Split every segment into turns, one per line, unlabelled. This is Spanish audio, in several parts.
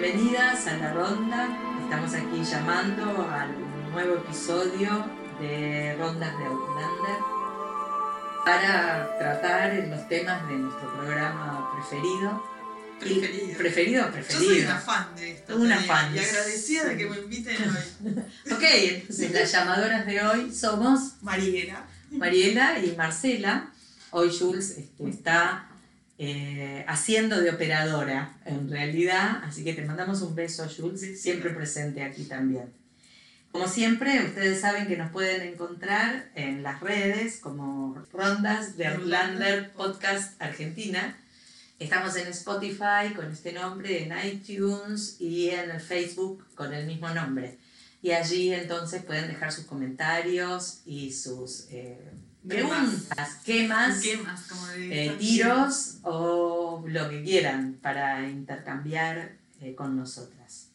Bienvenidas a la ronda. Estamos aquí llamando al nuevo episodio de Rondas de Outlander para tratar los temas de nuestro programa preferido.
Preferido.
Preferido, preferido.
Yo soy una fan de esto.
Una
también,
fan.
Y agradecida de que me inviten hoy.
Ok, entonces las llamadoras de hoy somos
Mariela.
Mariela y Marcela. Hoy Jules este, está eh, haciendo de operadora en realidad, así que te mandamos un beso, Jules, siempre presente aquí también. Como siempre, ustedes saben que nos pueden encontrar en las redes como Rondas de Outlander Podcast Argentina. Estamos en Spotify con este nombre, en iTunes y en el Facebook con el mismo nombre. Y allí entonces pueden dejar sus comentarios y sus eh. Preguntas, quemas,
¿Qué más? Como de
eh, tiros o lo que quieran para intercambiar eh, con nosotras.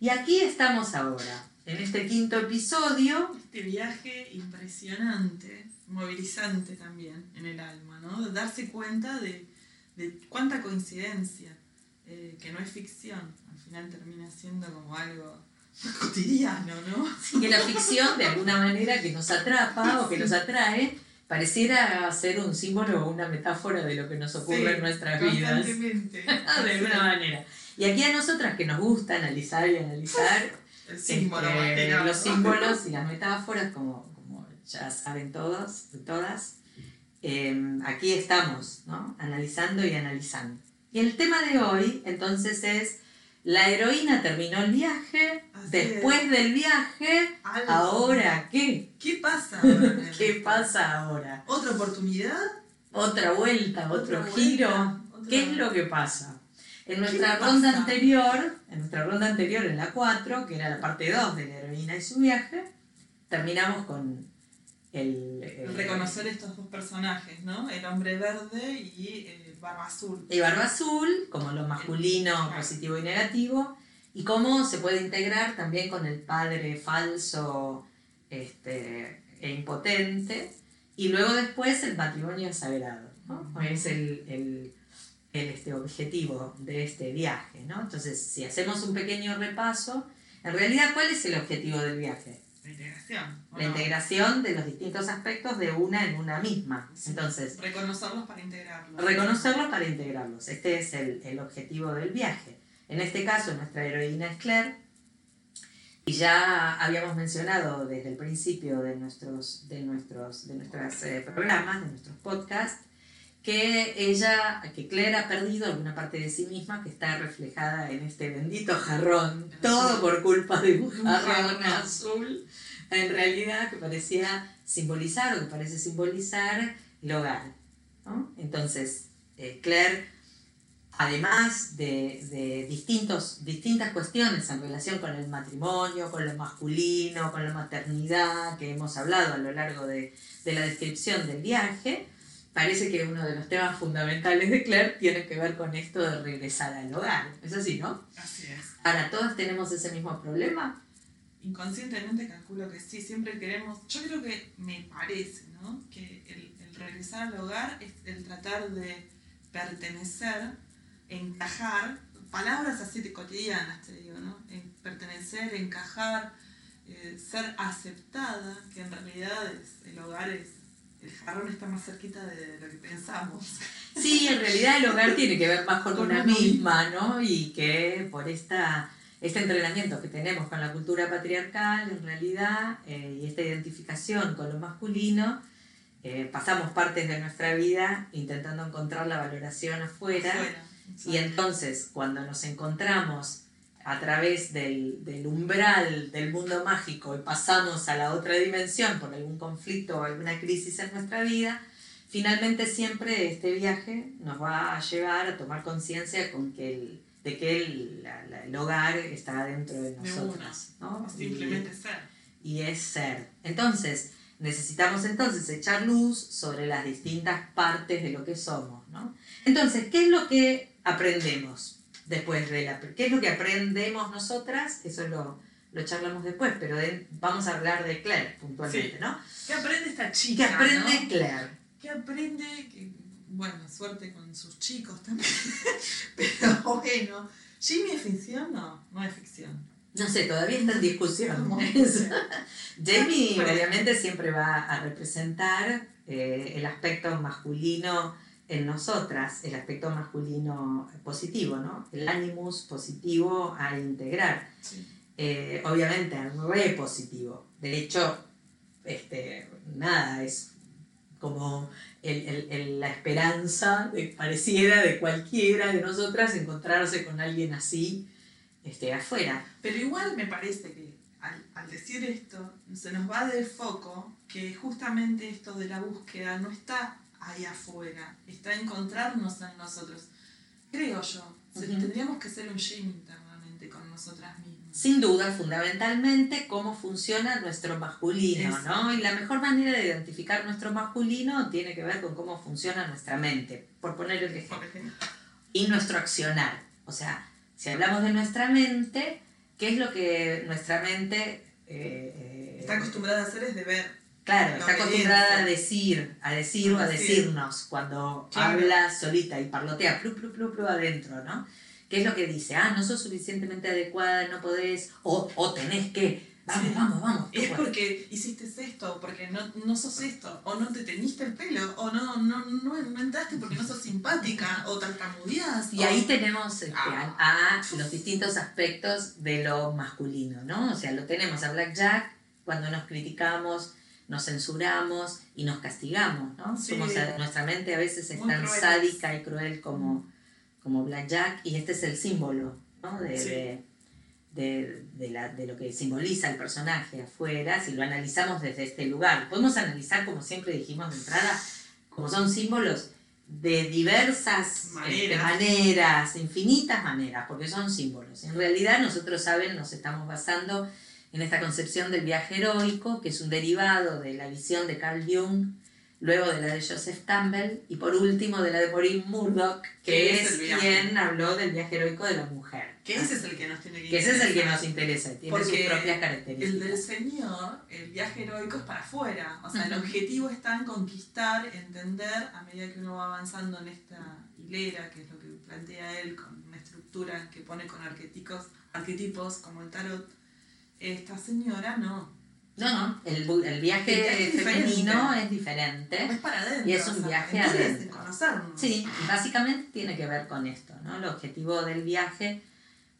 Y aquí estamos ahora, en este quinto episodio.
Este viaje impresionante, movilizante también en el alma, ¿no? Darse cuenta de, de cuánta coincidencia, eh, que no es ficción, al final termina siendo como algo cotidiano, ¿no?
que la ficción de alguna manera que nos atrapa o que nos atrae pareciera ser un símbolo o una metáfora de lo que nos ocurre
Sí,
en nuestras vidas.
constantemente.
de alguna manera. Y aquí a nosotras que nos gusta analizar y analizar
El símbolo
este, los símbolos y las metáforas, como, como ya saben todos, todas, eh, aquí estamos, ¿no? Analizando y analizando. Y el tema de hoy, entonces, es la heroína terminó el viaje,
Así
después del viaje,
Algo.
ahora qué?
¿Qué pasa ahora el
¿Qué pasa ahora?
¿Otra oportunidad?
Otra vuelta, otro giro.
otra-
¿Qué es lo que pasa? En nuestra
¿Qué
ronda
pasa?
anterior, en nuestra ronda anterior, en la 4, que era la parte 2 de la heroína y su viaje, terminamos con el... eh,
Reconocer estos dos personajes, ¿no? El hombre verde y el barba azul.
barba azul, como lo masculino, positivo y negativo, y cómo se puede integrar también con el padre falso este, e impotente, y luego después el matrimonio sagrado, ¿no? es el, el- el, este, objetivo de este viaje. ¿no? Entonces, si hacemos un pequeño repaso, en realidad, ¿cuál es el objetivo del viaje?
La integración. ¿o
La
no?
integración de los distintos aspectos de una en una misma. Entonces,
Reconocerlos para integrarlos.
reconocerlos para integrarlos. Este es el, el objetivo del viaje. En este caso, nuestra heroína es Claire. Y ya habíamos mencionado desde el principio de nuestros, de nuestros, de nuestros eh, programas, de nuestros podcasts, que ella, que Claire ha perdido alguna parte de sí misma que está reflejada en este bendito jarrón, todo por culpa de un jarrón
jarrón.
azul, en realidad que parecía simbolizar o que parece simbolizar el hogar. ¿no? Entonces, eh, Claire, además de, de distintos, distintas cuestiones en relación con el matrimonio, con lo masculino, con la maternidad, que hemos hablado a lo largo de, de la descripción del viaje, parece que uno de los temas fundamentales de Claire tiene que ver con esto de regresar al hogar. Es así, ¿no?
Así es.
Ahora, ¿todos tenemos ese mismo problema?
Inconscientemente calculo que sí, siempre queremos. Yo creo que me parece, ¿no? Que el, el regresar al hogar es el tratar de pertenecer, encajar, palabras así de cotidianas, te digo, ¿no? En pertenecer, encajar, eh, ser aceptada, que en realidad es, el hogar es. Jarrón está más cerquita de lo que pensamos.
Sí, en realidad el hogar tiene que ver más con
Con
una misma, ¿no? Y que por esta, este entrenamiento que tenemos con la cultura patriarcal, en realidad, eh, y esta identificación con lo masculino, eh, pasamos partes de nuestra vida intentando encontrar la valoración afuera.
Afuera,
Y entonces, cuando nos encontramos a través del, del umbral del mundo mágico y pasamos a la otra dimensión por algún conflicto o alguna crisis en nuestra vida, finalmente siempre este viaje nos va a llevar a tomar conciencia con que el- de que el, la- la- el hogar está dentro de
De
nosotras. ¿no?
Simplemente ser.
y es ser. Entonces, necesitamos entonces echar luz sobre las distintas partes de lo que somos, ¿no? Entonces, ¿qué es lo que aprendemos después de la... ¿Qué es lo que aprendemos nosotras? Eso lo, lo charlamos después, pero de- vamos a hablar de Claire puntualmente,
Sí.
¿no?
¿Qué aprende esta
¿Qué
chica?
aprende
¿no?
Claire?
¿Qué aprende? Que, bueno, suerte con sus chicos también. Pero bueno, ¿Jimmy es ficción? No, no es ficción.
No sé, todavía está en discusión. Jamie obviamente siempre va a representar eh, el aspecto masculino en nosotras, el aspecto masculino positivo, ¿no? El animus positivo a integrar.
Sí.
Eh, obviamente, re positivo. De hecho, este, nada, es como el- el- el- la esperanza, de, pareciera, de cualquiera de nosotras encontrarse con alguien así este, afuera.
Pero igual me parece que al, al decir esto, se nos va de foco que justamente esto de la búsqueda no está ahí afuera, está encontrarnos en nosotros. Creo yo, se-
Ujú.
tendríamos que ser un gym internamente con nosotras mismas.
Sin duda, fundamentalmente, cómo funciona nuestro masculino. ¿no? Y la mejor manera de identificar nuestro masculino tiene que ver con cómo funciona nuestra mente, por poner el ejemplo. y nuestro accionar. O sea, si hablamos de nuestra mente, ¿qué es lo que nuestra mente... eh, eh,
Está acostumbrada a hacer es de ver.
Claro,
la
está acostumbrada a decir, a decir o a
A decir.
decirnos cuando
Claro.
habla solita y parlotea, plu, plu, plu, plu adentro, ¿no? ¿Qué es lo que dice? Ah, no sos suficientemente adecuada, no podés, o, o tenés que, vamos,
Sí.
vamos, vamos.
Es
podés.
porque hiciste esto, porque no, no sos esto, o no te teñiste el pelo, o no, no, no, no entraste porque no sos simpática, o tartamudeás.
Y
o-
ahí tenemos este,
Ah.
a, a los distintos aspectos de lo masculino, ¿no? O sea, lo tenemos a Blackjack cuando nos criticamos, nos censuramos y nos castigamos, ¿no?
Sí.
Somos a- nuestra mente a veces es
Muy
tan sádica y cruel como, como Blackjack y este es el símbolo, ¿no? De,
Sí.
de, de- de la- de lo que simboliza el personaje afuera, si lo analizamos desde este lugar. Podemos analizar, como siempre dijimos de entrada, como son símbolos de diversas este,
Maneras.
maneras, infinitas maneras, porque son símbolos. En realidad nosotros, saben, nos estamos basando en esta concepción del viaje heroico, que es un derivado de la visión de Carl Jung, luego de la de Joseph Campbell y por último de la de Maureen Murdoch, que
¿Qué
es,
el
quien habló del viaje heroico de la mujer.
Que ese es el que nos tiene que
Que ese es el que nos interesa tiene sus
Porque
propias
El del
características.
Señor, el viaje heroico es para afuera. O sea, el
Ujú.
objetivo está en conquistar, entender, a medida que uno va avanzando en esta hilera, que es lo que plantea él, con una estructura que pone con arquetipos, arquetipos como el tarot. Esta señora no.
No, no, el, el viaje
es
femenino
diferente.
es diferente.
Es para adentro.
Y es un
o sea,
viaje adentro.
de conocernos.
Sí, básicamente tiene que ver con esto, ¿no? El objetivo del viaje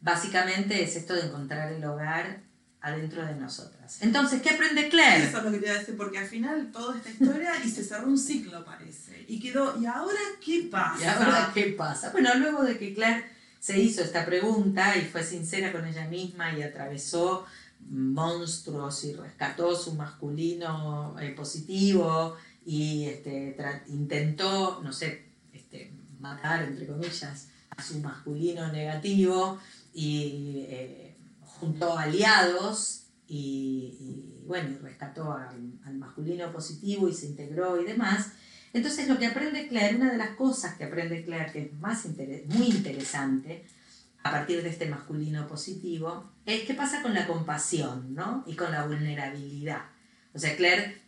básicamente es esto de encontrar el hogar adentro de nosotras. Entonces, ¿qué aprende Claire?
Eso es lo que quería decir, porque al final toda esta historia y se cerró un ciclo, parece. Y quedó, ¿y ahora qué pasa?
¿Y ahora qué pasa? Bueno, luego de que Claire se hizo esta pregunta y fue sincera con ella misma y atravesó monstruos y rescató su masculino eh, positivo y este, intentó, no sé, este, matar, entre comillas, a su masculino negativo y eh, juntó aliados y, bueno, rescató al, masculino positivo y se integró y demás. Entonces lo que aprende Claire, una de las cosas que aprende Claire que es más muy interesante a partir de este masculino positivo, es qué pasa con la compasión, ¿no? Y con la vulnerabilidad. O sea, Claire,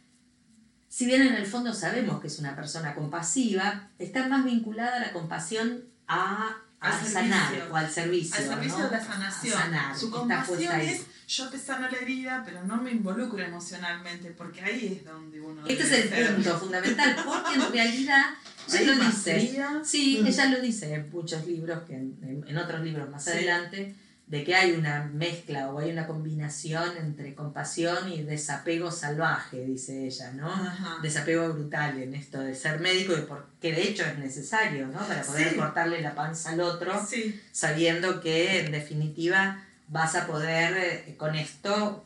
si bien en el fondo sabemos que es una persona compasiva, está más vinculada a la compasión a, sanar
servicio.
o al servicio.
Al servicio
¿no?
de la sanación.
A sanar,
Su compasión es yo te sano la herida, pero no me involucro emocionalmente, porque ahí es donde uno.
Este es el
ser.
punto fundamental, porque en realidad ella lo dice. Sí,
Mm.
ella lo dice en muchos libros, que en, otros libros más
Sí.
adelante, de que hay una mezcla o hay una combinación entre compasión y desapego salvaje, dice ella, ¿no?
Ajá.
Desapego brutal en esto de ser médico, y por- que de hecho es necesario, ¿no? Para poder
Sí.
cortarle la panza al otro,
Sí,
sabiendo que en definitiva vas a poder eh, con esto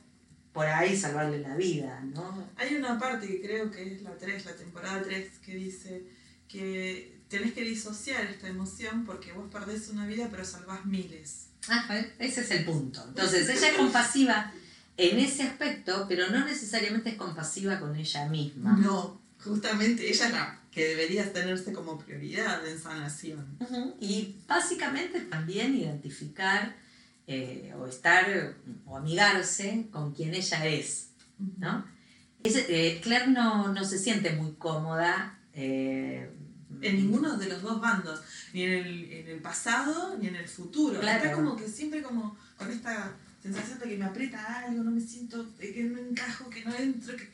por ahí salvarle la vida, ¿no?
hay una parte que creo que es la 3, la temporada 3, que dice que tenés que disociar esta emoción porque vos perdés una vida pero salvás miles.
Ah, ese es el punto. Entonces, ella es compasiva en ese aspecto, pero no necesariamente es compasiva con ella misma.
No, justamente ella es la que debería tenerse como prioridad en sanación.
Ujú. Y básicamente también identificar eh, o estar o amigarse con quien ella es, ¿no? Es, eh, Claire no, no se siente muy cómoda, eh,
En ninguno de los dos bandos, ni en el, en el pasado ni en el futuro.
Claro.
Está como que siempre como con esta sensación de que me aprieta algo, no me siento, que no encajo, que no entro, que,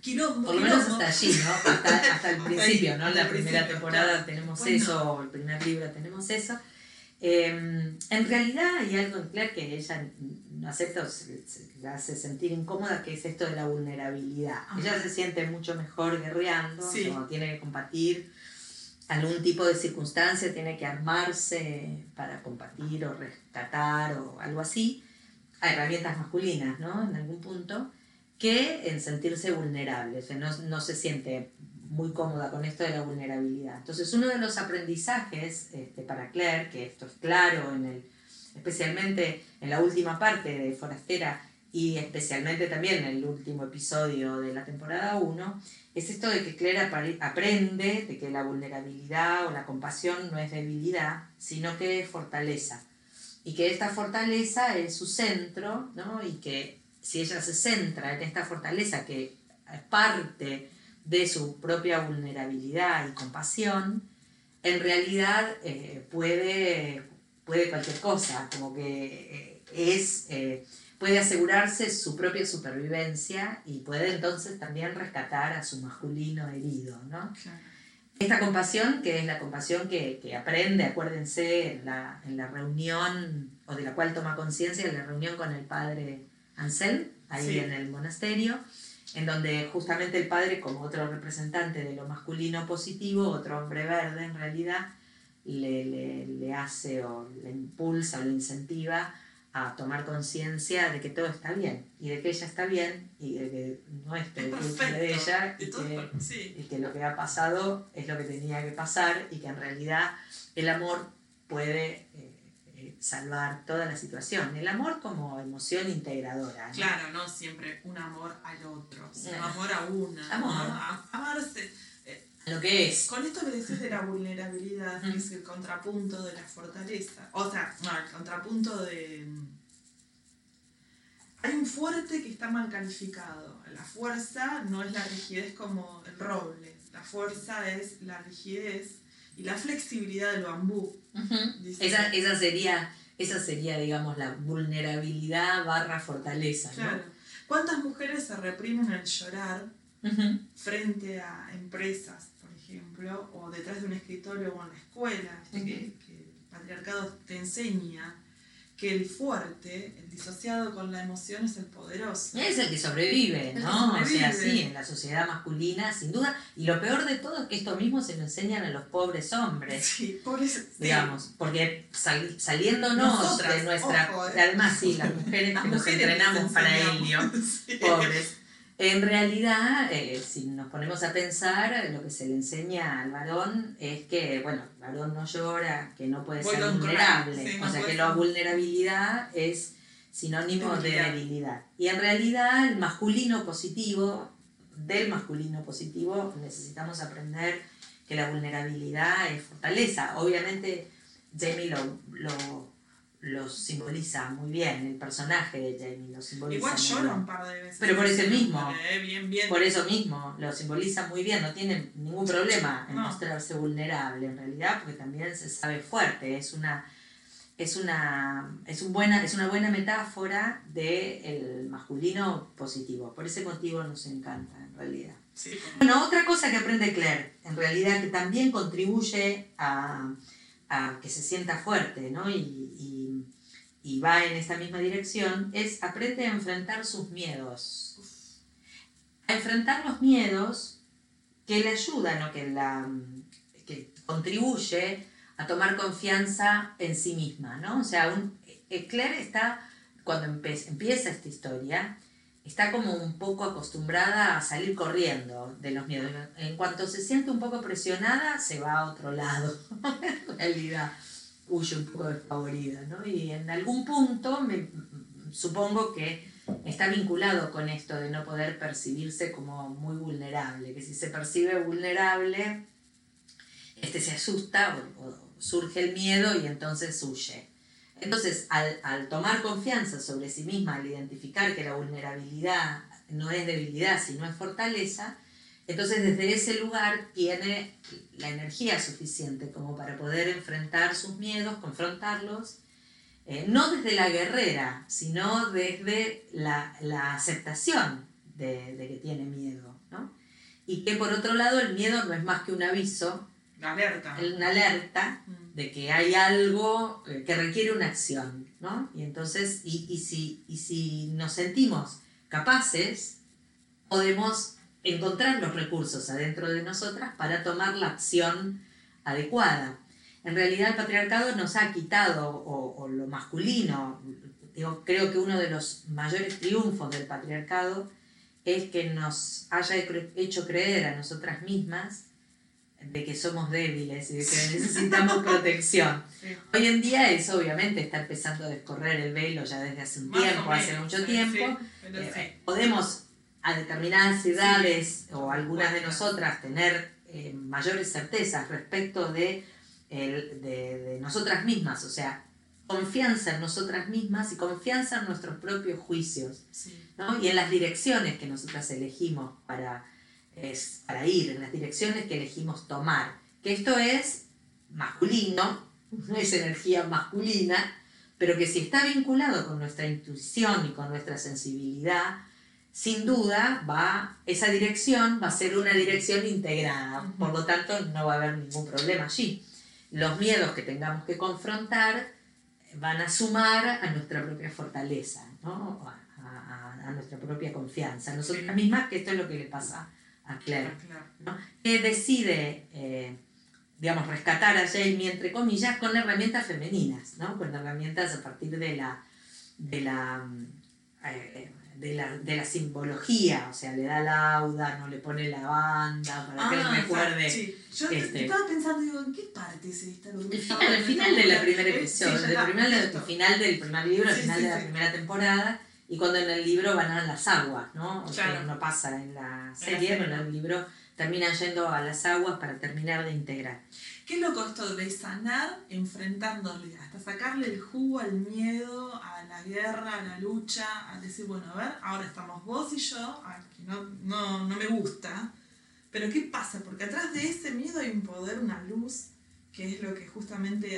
quilombo,
Por lo menos hasta allí, ¿no? Hasta, hasta el principio, ¿no? La primera temporada tenemos
Bueno.
eso, o el primer libro tenemos eso. Eh, en realidad hay algo en Claire que ella no acepta o se, se la hace sentir incómoda, que es esto de la vulnerabilidad.
Ajá.
Ella se siente mucho mejor guerreando,
Sí.
o tiene que combatir algún tipo de circunstancia, tiene que armarse para combatir o rescatar o algo así. Hay herramientas masculinas, ¿no? En algún punto que en sentirse vulnerable, no, no se siente muy cómoda con esto de la vulnerabilidad. Entonces, uno de los aprendizajes este, para Claire, que esto es claro, en el, especialmente en la última parte de Forastera y especialmente también en el último episodio de la temporada 1, es esto de que Claire aprende de que la vulnerabilidad o la compasión no es debilidad, sino que es fortaleza. Y que esta fortaleza es su centro, ¿no? Y que si ella se centra en esta fortaleza que es parte de su propia vulnerabilidad y compasión, en realidad eh, puede, puede cualquier cosa, como que eh, es, eh, puede asegurarse su propia supervivencia y puede entonces también rescatar a su masculino herido, ¿no?
Claro.
Esta compasión, que es la compasión que, que aprende, acuérdense, en la, en la reunión, o de la cual toma conciencia en la reunión con el padre Ansel, ahí
Sí.
en el monasterio, en donde justamente el padre, como otro representante de lo masculino positivo, otro hombre verde en realidad, le, le, le hace o le impulsa o le incentiva a tomar conciencia de que todo está bien, y de que ella está bien, y de que no es culpa de ella,
Y
que
sí.
y que lo que ha pasado es lo que tenía que pasar y que en realidad el amor puede eh, eh, salvar toda la situación. El amor como emoción integradora. ¿no?
Claro, no siempre un amor al otro, sino
No.
amor a una.
Amor.
¿no? A- amarse.
Lo que es.
Con esto que decís de la vulnerabilidad, que es el contrapunto de la fortaleza. O sea, no, el contrapunto de. Hay un fuerte que está mal calificado. La fuerza no es la rigidez como el roble. La fuerza es la rigidez y la flexibilidad del bambú.
Esa, esa sería, esa sería, digamos, la vulnerabilidad barra fortaleza. ¿no?
Claro. ¿Cuántas mujeres se reprimen al llorar frente a empresas, ejemplo, o detrás de un escritorio o en la escuela, ¿viste? que, el patriarcado te enseña que el fuerte, el disociado con la emoción es el poderoso.
Es el que sobrevive,
El que
¿no? O sea,
sobrevive.
sí, en la sociedad masculina, sin duda. Y lo peor de todo es que esto mismo se lo enseñan a los pobres hombres.
Sí, sí.
digamos, porque sal- saliéndonos
Nosotras,
de nuestra,
ojo, eh.
además sí, las mujeres
Las
que nos entrenamos para ello,
Sí.
pobres, en realidad, eh, si nos ponemos a pensar, lo que se le enseña al varón es que, bueno, el varón no llora, que no puede ser vulnerable,
sí,
o sea que la vulnerabilidad es sinónimo
Debilidad.
de debilidad. Y en realidad el masculino positivo, del masculino positivo, necesitamos aprender que la vulnerabilidad es fortaleza. Obviamente Jamie lo, lo, lo simboliza muy bien, el personaje de Jamie lo simboliza
Igual llora un par de veces.
Pero por eso mismo.
Eh, bien, bien.
Por eso mismo, lo simboliza muy bien, no tiene ningún problema en
No.
mostrarse vulnerable en realidad, porque también se sabe fuerte, es una, es una, es un buena, es una buena metáfora del masculino positivo. Por ese motivo nos encanta en realidad.
Sí,
Bueno, otra cosa que aprende Claire, en realidad que también contribuye a, a que se sienta fuerte, ¿no? Y, y- y va en esta misma dirección, es aprende a enfrentar sus miedos. A enfrentar los miedos que le ayudan o que, la, que contribuye a tomar confianza en sí misma, ¿no? O sea, un- eh, Claire está, cuando empieza esta historia, está como un poco acostumbrada a salir corriendo de los miedos. En cuanto se siente un poco presionada, se va a otro lado. en realidad, huye un poco desfavorida, ¿no? Y en algún punto, me, supongo que está vinculado con esto de no poder percibirse como muy vulnerable, que si se percibe vulnerable, este se asusta o surge el miedo y entonces huye. Entonces, al, al tomar confianza sobre sí misma, al identificar que la vulnerabilidad no es debilidad, sino es fortaleza, Entonces desde ese lugar tiene la energía suficiente como para poder enfrentar sus miedos, confrontarlos, eh, no desde la guerrera, sino desde la, aceptación de, que tiene miedo. ¿no? Y que por otro lado el miedo no es más que un aviso,
una alerta,
una alerta mm. de que hay algo que requiere una acción. ¿no? Y entonces, y, y, si, y si nos sentimos capaces, podemos encontrar los recursos adentro de nosotras para tomar la acción adecuada. En realidad el patriarcado nos ha quitado, o, lo masculino, digo, creo que uno de los mayores triunfos del patriarcado es que nos haya hecho creer a nosotras mismas de que somos débiles y de que necesitamos protección. Hoy en día eso obviamente está empezando a descorrer el velo ya desde hace un tiempo, hace mucho tiempo. Eh, podemos a determinadas edades o algunas de nosotras tener eh, mayores certezas respecto de, de, nosotras mismas, o sea, confianza en nosotras mismas y confianza en nuestros propios juicios ¿no? y en las direcciones que nosotras elegimos para, para ir, en las direcciones que elegimos tomar. Que esto es masculino, es energía masculina, pero que si está vinculado con nuestra intuición y con nuestra sensibilidad, sin duda va, esa dirección va a ser una dirección integrada, por lo tanto no va a haber ningún problema allí. Los miedos que tengamos que confrontar van a sumar a nuestra propia fortaleza, ¿no? a, nuestra propia confianza, a nosotras mismas, que esto es lo que le pasa a Claire, ¿no? que decide, eh, digamos, rescatar a Jamie, entre comillas, con herramientas femeninas, ¿no? con herramientas a partir de la, de la eh, de la, de la simbología, o sea, le da lauda, no le pone la banda para que
ah,
recuerde.
Sí. Yo este, estaba pensando, digo, ¿en qué parte es esta?
El final, el final de la primera episodio, el, final, del, final del primer libro, el final de la primera temporada, y cuando en el libro van a las aguas, ¿no? O sea, no pasa en la serie, pero en el libro termina yendo a las aguas para terminar de integrar.
Qué loco esto de sanar enfrentándole, hasta sacarle el jugo al miedo, a la guerra, a la lucha, a decir, bueno, a ver, ahora estamos vos y yo, que no, no, no me gusta, pero ¿qué pasa? Porque atrás de ese miedo hay un poder, una luz, que es lo que justamente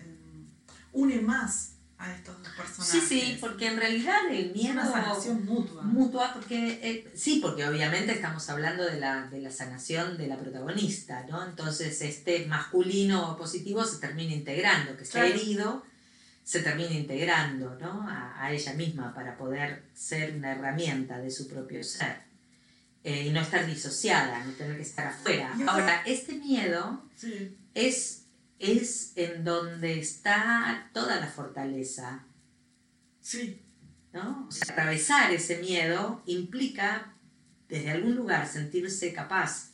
em, une más a estos dos personajes.
Sí, sí, porque en realidad el miedo...
Una sanación mutua.
Mutua, porque eh, sí, porque obviamente estamos hablando de la, de la sanación de la protagonista, ¿no? Entonces este masculino positivo se termina integrando, que está herido, se termina integrando, ¿no? A, a, ella misma para poder ser una herramienta de su propio ser. Eh, y no estar disociada, no tener que estar afuera. Ahora, este miedo es es en donde está toda la fortaleza.
Sí.
¿no? atravesar ese miedo implica desde algún lugar sentirse capaz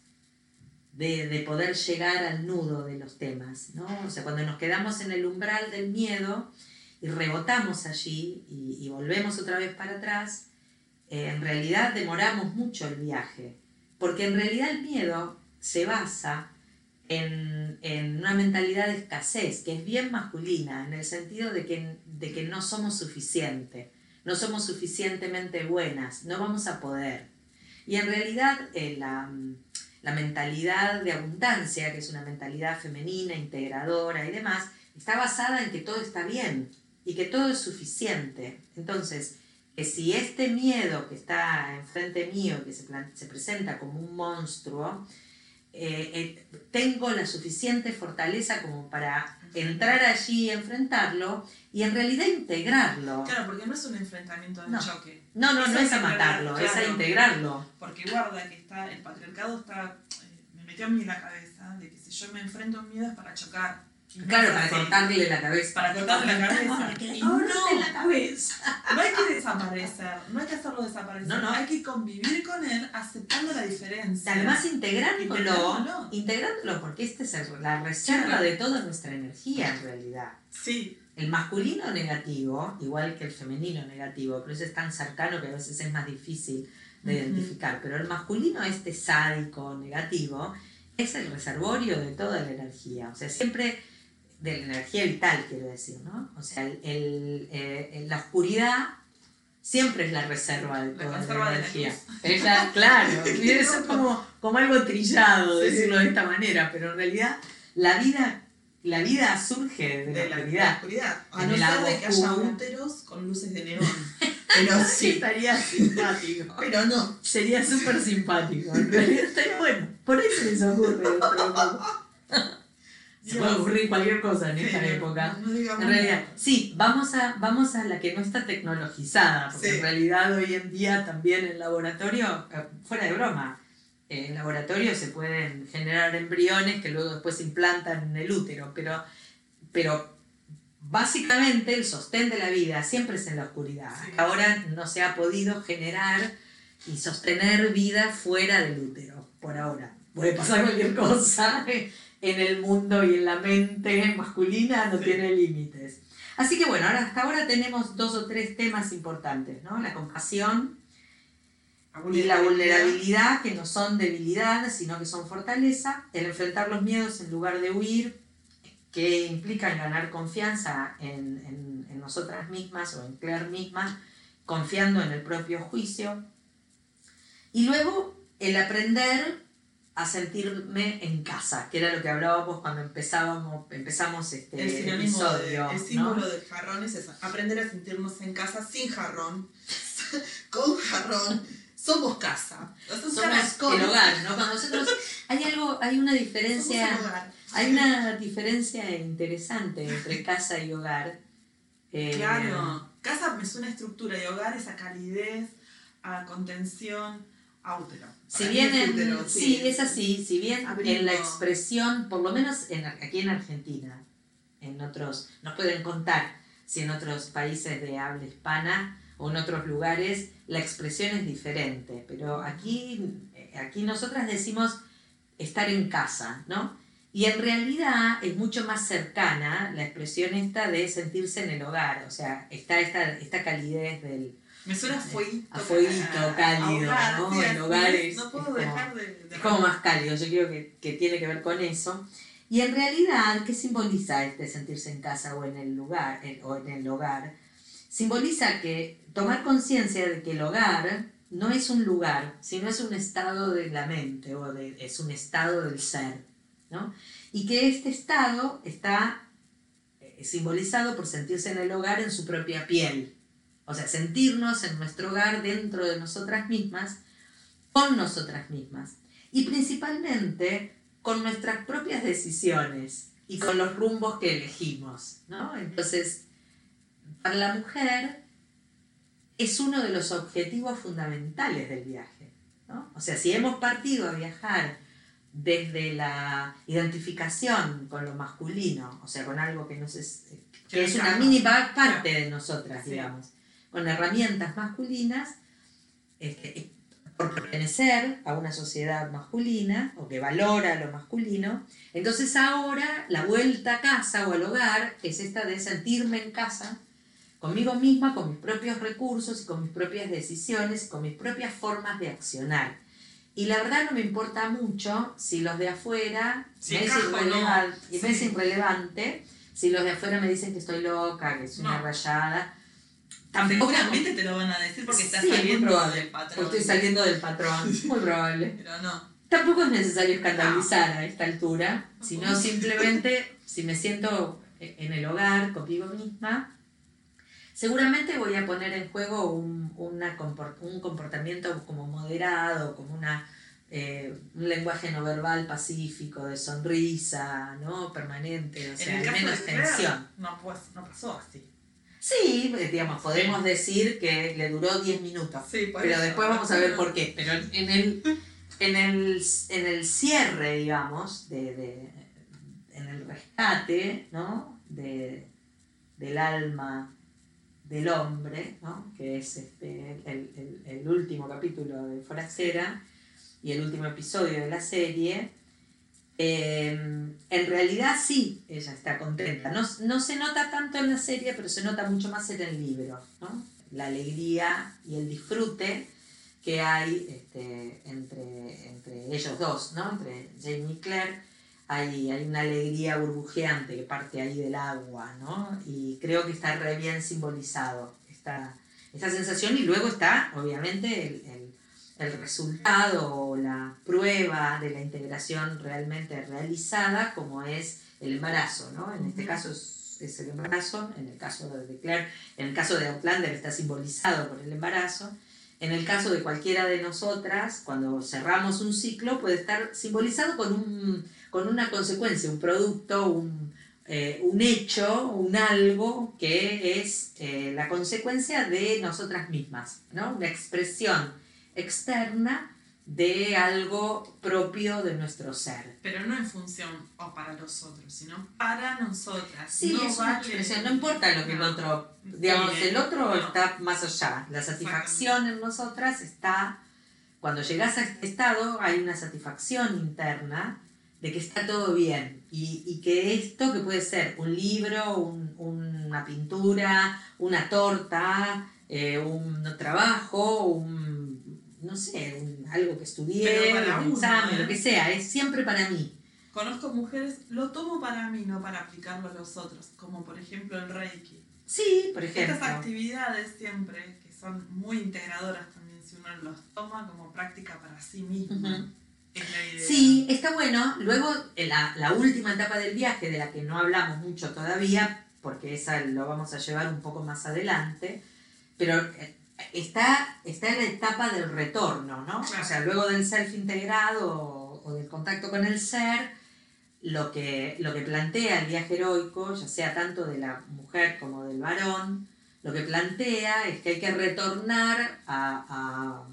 de, poder llegar al nudo de los temas. ¿no? O sea, cuando nos quedamos en el umbral del miedo y rebotamos allí y, volvemos otra vez para atrás, eh, en realidad demoramos mucho el viaje. Porque en realidad el miedo se basa en, una mentalidad de escasez, que es bien masculina, en el sentido de que, de que no somos suficientes, no somos suficientemente buenas, no vamos a poder. Y en realidad eh, la, la mentalidad de abundancia, que es una mentalidad femenina, integradora y demás, está basada en que todo está bien y que todo es suficiente. Entonces, que si este miedo que está enfrente mío, que se, se presenta como un monstruo, eh, eh, tengo la suficiente fortaleza como para entrar allí y enfrentarlo y en realidad integrarlo.
Claro, porque no es un enfrentamiento de choque.
No, no, no es a matarlo, es a integrarlo.
Porque guarda que está, el patriarcado está, eh, me metió a mí en la cabeza de que si yo me enfrento a miedo es para chocar
Claro, para cortarle la cabeza.
Para cortarle la cabeza.
no, la cabeza.
No hay que desaparecer, no hay que desaparecer. No, no. Hay que convivir con él aceptando la diferencia.
Además, integrándolo. Integrándolo, porque esta es la reserva de toda nuestra energía en realidad.
Sí.
El masculino negativo, igual que el femenino negativo, pero eso es tan cercano que a veces es más difícil de identificar. Pero el masculino, este sádico negativo, es el reservorio de toda la energía. O sea, siempre de la energía vital, quiero decir, ¿no? O sea, el, eh, la oscuridad siempre es la reserva de toda la
de la
energía. Es la- claro, eso es como, como algo trillado
Sí.
decirlo de esta manera, pero en realidad la vida, la vida surge de,
de
la oscuridad.
oscuridad. A no ser de que haya úteros con luces de neón. Pero sí,
estaría simpático.
pero no.
Sería súper simpático. En realidad estaría bueno. Por se les ocurre. Se puede ocurrir cualquier cosa en esta época.
No,
En realidad, sí, vamos a, vamos a la que no está tecnologizada, porque
Sí.
en realidad hoy en día también en laboratorio, eh, fuera de broma, eh, en laboratorio se pueden generar embriones que luego después se implantan en el útero, pero, pero básicamente el sostén de la vida siempre es en la oscuridad.
Sí.
Ahora no se ha podido generar y sostener vida fuera del útero, por ahora. Puede pasar cualquier cosa en el mundo y en la mente masculina, no
Sí.
tiene límites. Así que bueno, ahora, hasta ahora tenemos dos o tres temas importantes, ¿no? La compasión y la vulnerabilidad, que no son debilidad, sino que son fortaleza, el enfrentar los miedos en lugar de huir, que implican ganar confianza en, en- en nosotras mismas o en Claire misma, confiando en el propio juicio. Y luego el aprender a sentirme en casa, que era lo que hablábamos cuando empezábamos, empezamos este
El sinónimo de,
episodio.
el
¿no?
símbolo del jarrón es eso, aprender a sentirnos en casa sin jarrón, con jarrón, somos casa.
Somos el hogar, ¿no? Cuando nosotros hay algo, hay una diferencia. Hay una diferencia interesante entre casa y hogar. Eh,
Claro, casa me suena a estructura y hogar es a calidez, a contención, a útero.
Si bien en-
útero,
sí, es así, si bien en la expresión, por lo menos en, aquí en Argentina, en otros, nos pueden contar si en otros países de habla hispana o en otros lugares la expresión es diferente, pero aquí, eh, aquí nosotras decimos estar en casa, ¿no? Y en realidad es mucho más cercana la expresión esta de sentirse en el hogar, o sea, está esta, esta calidez del,
Me suena a fueguito.
A fueguito,
a- a
cálido,
hogar,
¿no?
sí,
El
así
hogar
es,
es-
No puedo
como-
dejar de. de
es como más cálido, yo creo que, que tiene que ver con eso. Y en realidad, ¿qué simboliza este sentirse en casa o en el lugar en- o en el hogar? Simboliza que tomar conciencia de que el hogar no es un lugar, sino es un estado de la mente o de- es un estado del ser, ¿no? Y que este estado está eh, simbolizado por sentirse en el hogar en su propia piel. O sea, sentirnos en nuestro hogar dentro de nosotras mismas, con nosotras mismas. Y principalmente con nuestras propias decisiones y con los rumbos que elegimos, ¿no? Entonces, para la mujer es uno de los objetivos fundamentales del viaje, ¿no? O sea, si hemos partido a viajar desde la identificación con lo masculino, o sea, con algo que, nos es, que es una mínima parte de nosotras, digamos, con herramientas masculinas, este, por pertenecer a una sociedad masculina o que valora lo masculino, entonces ahora la vuelta a casa o al hogar es esta de sentirme en casa conmigo misma, con mis propios recursos y con mis propias decisiones, con mis propias formas de accionar. Y la verdad no me importa mucho si los de afuera
Si
me, es
o no.
y me es
Sí.
irrelevante, si los de afuera me dicen que estoy loca, que es una
No.
rayada. Tampoco
Seguramente te lo van a decir porque estás
Sí,
saliendo
probable,
del patrón.
Estoy saliendo del patrón, muy probable.
Pero no.
Tampoco es necesario escandalizar a esta altura, sino simplemente si me siento en el hogar conmigo misma, seguramente voy a poner en juego un, una un comportamiento como moderado, como una, eh, un lenguaje no verbal pacífico, de sonrisa, ¿no? Permanente, o sea, menos tensión.
no, pues, no pasó así.
Sí, eh, digamos, podemos decir que le duró 10 minutos.
Sí, por
Pero
eso.
después vamos a ver por qué. Pero en el, en el, en el cierre, digamos, de, de- en el rescate, ¿no? De, del alma del hombre, ¿no? Que es este, el, el- el último capítulo de Forastera y el último episodio de la serie. Eh, en realidad sí, ella está contenta. No, no se nota tanto en la serie, pero se nota mucho más en el libro, ¿no? La alegría y el disfrute que hay este, entre, entre ellos dos, ¿no? Entre Jamie y Claire. Hay, hay una alegría burbujeante que parte ahí del agua, ¿no? Y creo que está re bien simbolizado esta, esta sensación y luego está, obviamente, el, el, el resultado o la prueba de la integración realmente realizada, como es el embarazo, ¿no? En este caso es, es el embarazo, en el caso de Claire, en el caso de Outlander está simbolizado por el embarazo. En el caso de cualquiera de nosotras, cuando cerramos un ciclo, puede estar simbolizado con, un, con una consecuencia, un producto, un, eh, un hecho, un algo que es eh, la consecuencia de nosotras mismas, ¿no? una expresión externa de algo propio de nuestro ser.
Pero no en función o para los otros, sino para nosotras.
Sí,
no
es una
vale-
expresión, no importa lo que el
No.
otro, digamos, el otro
no.
está más allá. La satisfacción en nosotras está, cuando llegas a este estado hay una satisfacción interna de que está todo bien y, y que esto que puede ser un libro, un- una pintura, una torta, eh, un trabajo, un, no sé, un- algo que estudié, un examen,
¿eh?
lo que sea, es siempre para mí.
Conozco mujeres, lo tomo para mí, no para aplicarlo a los otros, como por ejemplo el Reiki.
Sí, por ejemplo.
Estas actividades siempre, que son muy integradoras también, si uno los toma como práctica para sí mismo,
Ujú.
es la idea.
Sí, está bueno. Luego, la, la última etapa del viaje, de la que no hablamos mucho todavía, porque esa lo vamos a llevar un poco más adelante, pero eh, está, está en la etapa del retorno, ¿no? O sea, luego del self integrado o, o del contacto con el ser, lo que, lo que plantea el viaje heroico, ya sea tanto de la mujer como del varón, lo que plantea es que hay que retornar a- a-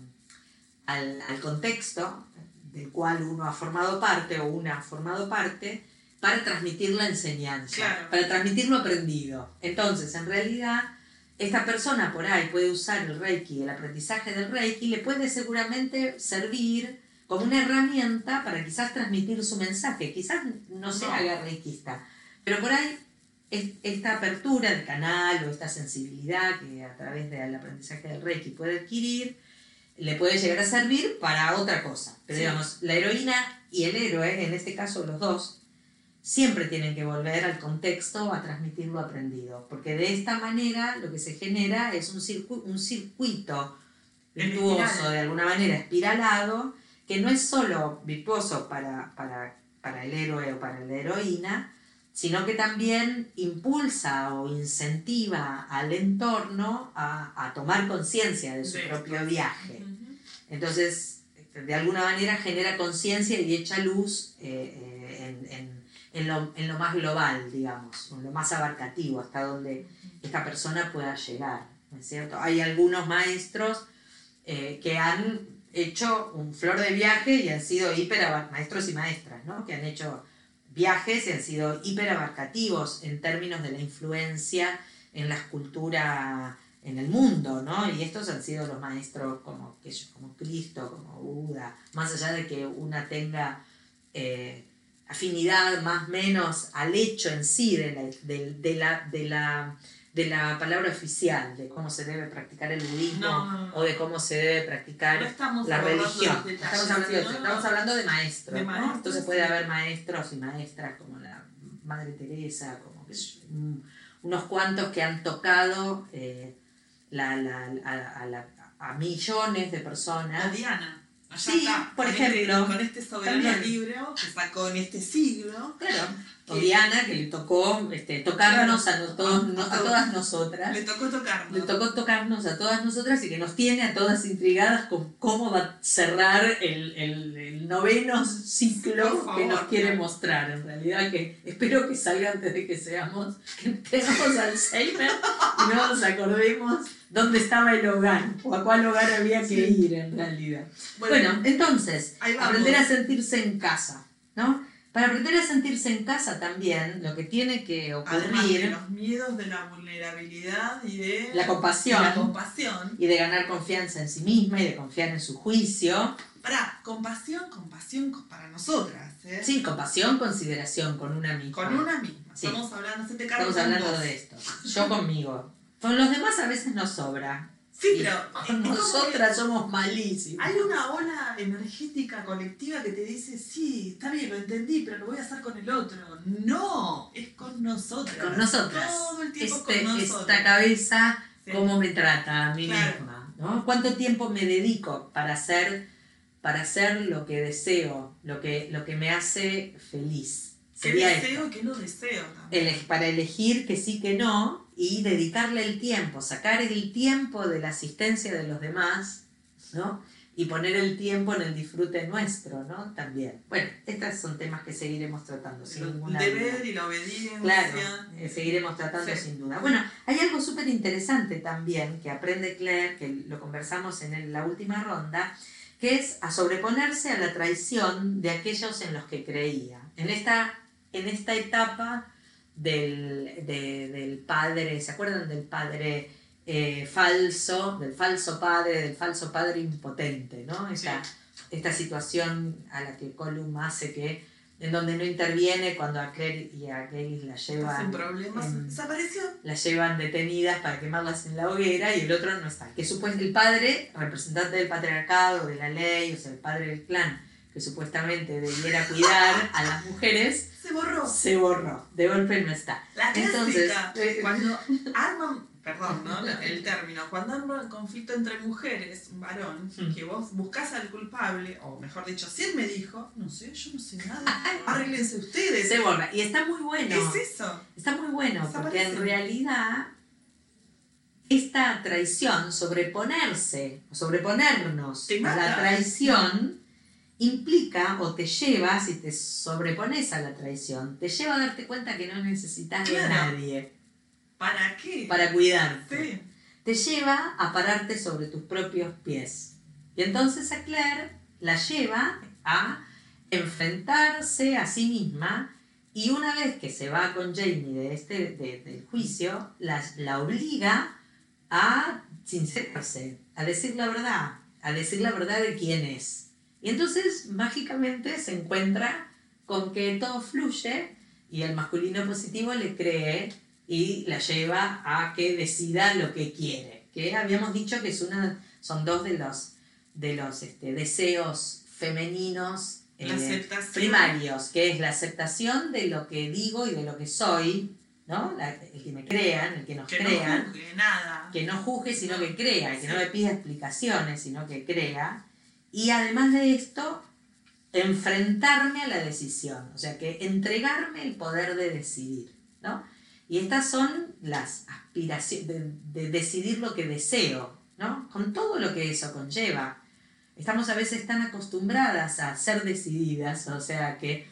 al, al contexto del cual uno ha formado parte o una ha formado parte para transmitir la enseñanza,
Claro.
para transmitir lo aprendido. Entonces, en realidad, esta persona por ahí puede usar el Reiki, el aprendizaje del Reiki, le puede seguramente servir como una herramienta para quizás transmitir su mensaje. Quizás no se haga reikista, pero por ahí es- esta apertura del canal o esta sensibilidad que a través del aprendizaje del Reiki puede adquirir, le puede llegar a servir para otra cosa. Pero
Sí.
digamos, la heroína y el héroe, en este caso los dos, siempre tienen que volver al contexto a transmitir lo aprendido, porque de esta manera lo que se genera es un, circu- un circuito virtuoso, de alguna manera espiralado, que no es solo virtuoso para, para, para el héroe o para la heroína, sino que también impulsa o incentiva al entorno a, a tomar conciencia de su
De
propio
esto.
viaje. Entonces, de alguna manera genera conciencia y echa luz eh, eh, en- lo, en lo más global, digamos, en lo más abarcativo, hasta donde esta persona pueda llegar, ¿no es cierto? Hay algunos maestros eh, que han hecho un flor de viaje y han sido hiper maestros y maestras, ¿no? Que han hecho viajes y han sido hiper abarcativos en términos de la influencia en la escultura en el mundo, ¿no? Y estos han sido los maestros como, como Cristo, como Buda, más allá de que una tenga eh, afinidad más o menos al hecho en sí de la, de, de la, de, la, de la palabra oficial, de cómo se debe practicar el budismo
No, no, no.
o de cómo se debe practicar la religión.
detalles,
Estamos hablando, de, estamos hablando de maestros,
De
¿no?
maestros,
Entonces puede haber maestros y maestras como la Madre Teresa, como yo, un- unos cuantos que han tocado eh, la, la- a, a la- a millones de
A
personas.
Diana. Allá
Sí,
está,
por
con
ejemplo,
Este, con este soberano
también.
libro que sacó en este siglo.
Claro. Diana, que le tocó este, tocarnos a, todos- no- a todas nosotras.
Le tocó tocarnos.
Le tocó tocarnos a todas nosotras y que nos tiene a todas intrigadas con cómo va a cerrar el, el- el noveno ciclo que nos quiere mostrar. En realidad, que espero que salga antes de que seamos, que tengamos Alzheimer y no nos acordemos dónde estaba el hogar o a cuál hogar había que
Sí.
ir en realidad. Bueno, entonces,
ahí vamos.
aprender a sentirse en casa, ¿no? Para aprender a sentirse en casa también, lo que tiene que
Además de
ocurrir,
los miedos de la vulnerabilidad y de
la
y
compasión,
la compasión.
y de ganar confianza en sí misma y de confiar en su juicio.
Para, compasión, compasión co- para nosotras. ¿eh?
Sí, compasión, consideración con una misma.
Con una misma.
Sí.
Estamos hablando,
Estamos hablando de esto. Yo conmigo. Con los demás a veces nos sobra.
Sí, pero
nosotras somos malísimas.
Hay una ola energética colectiva que te dice, sí, está bien, lo entendí, pero lo voy a hacer con el otro. No, es con nosotras.
Con nosotras.
Todo el tiempo
Este-
con nosotras.
esta cabeza.
Sí.
cómo me trata a mí
Claro.
misma, ¿no? ¿Cuánto tiempo me dedico para hacer, para hacer lo que deseo, lo que, lo que me hace feliz?
¿Qué
Sería esto.
deseo y qué no deseo también?
Para elegir que sí, que no, y dedicarle el tiempo, sacar el tiempo de la asistencia de los demás, ¿no? Y poner el tiempo en el disfrute nuestro, ¿no? También. Bueno, estos son temas que seguiremos tratando, sin
El
ninguna
deber
duda.
y la obediencia.
Claro, eh, seguiremos tratando
Sí.
sin duda. Bueno, hay algo súper interesante también que aprende Claire, que lo conversamos en el- la última ronda, que es a sobreponerse a la traición de aquellos en los que creía. En esta, en esta etapa del, de- del padre, ¿se acuerdan del padre eh, falso, del falso padre, del falso padre impotente, ¿no? Esta, esta situación a la que Colum hace que, en donde no interviene cuando a Claire y a Gaylis la llevan
problemas.
en-
Desapareció.
las llevan detenidas para quemarlas en la hoguera y el otro no está. Que supuestamente el padre, representante del patriarcado, de la ley, o sea, el padre del clan, que supuestamente debiera cuidar a las mujeres,
Se borró.
se borró. De golpe no está.
La.
Entonces, eh,
cuando arman, perdón, ¿no? El término, cuando arman conflicto entre mujeres, un varón,
Hmm.
que vos buscas al culpable, o mejor dicho, si él me dijo, no sé, yo no sé nada, arréglense ustedes.
Se borra. Y está muy bueno.
¿Qué es eso?
Está muy bueno, porque en realidad esta traición, sobreponerse, sobreponernos a la traición, implica o te lleva, si te sobrepones a la traición, te lleva a darte cuenta que no necesitas de
Claro.
nadie
¿Para qué?
para cuidarte.
Sí.
Te lleva a pararte sobre tus propios pies. Y entonces a Claire la lleva a enfrentarse a sí misma y una vez que se va con Jamie de este, de- del juicio, la, la obliga a sincerarse, a decir la verdad, a decir la verdad de quién es. Y entonces mágicamente se encuentra con que todo fluye y el masculino positivo le cree y la lleva a que decida lo que quiere. Que habíamos dicho que es una, son dos de los, de los este, deseos femeninos eh, primarios, que es la aceptación de lo que digo y de lo que soy, ¿no? La- el que me crean, el que nos
Que
crean,
no juzgue nada.
que no juzgue, sino que crea, que no
Sí.
me pida explicaciones, sino que crea. Y además de esto, enfrentarme a la decisión, o sea, que entregarme el poder de decidir, ¿no? Y estas son las aspiraciones, de, de decidir lo que deseo, ¿no? Con todo lo que eso conlleva. Estamos a veces tan acostumbradas a ser decididas, o sea, que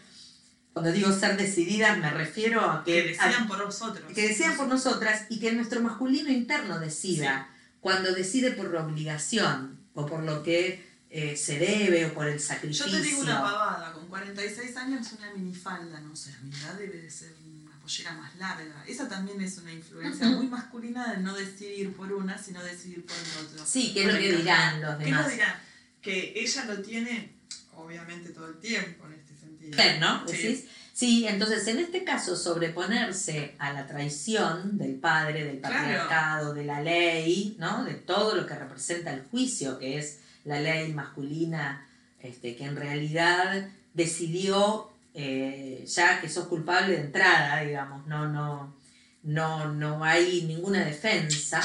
cuando digo ser decididas me refiero a que...
Que
a-
decidan por nosotros.
que decían por nosotras y que nuestro masculino interno decida cuando decide por la obligación o por lo que eh, se debe o por el
Yo
sacrificio.
te digo una pavada, con 46 años una minifalda, no sé, a mi edad debe de ser una pollera más larga. Esa también es una influencia muy masculina de no decidir por una, sino decidir por el otro.
Sí, que es lo que dirán los
¿Qué
demás.
nos dirán? Que ella lo tiene, obviamente, todo el tiempo en este sentido.
¿no?
Sí.
¿Decís? Sí, entonces en este caso sobreponerse a la traición del padre, del
Claro.
patriarcado, de la ley, ¿no? De todo lo que representa el juicio, que es la ley masculina, este, que en realidad decidió eh, ya que sos culpable de entrada, digamos, no, no, no, no hay ninguna defensa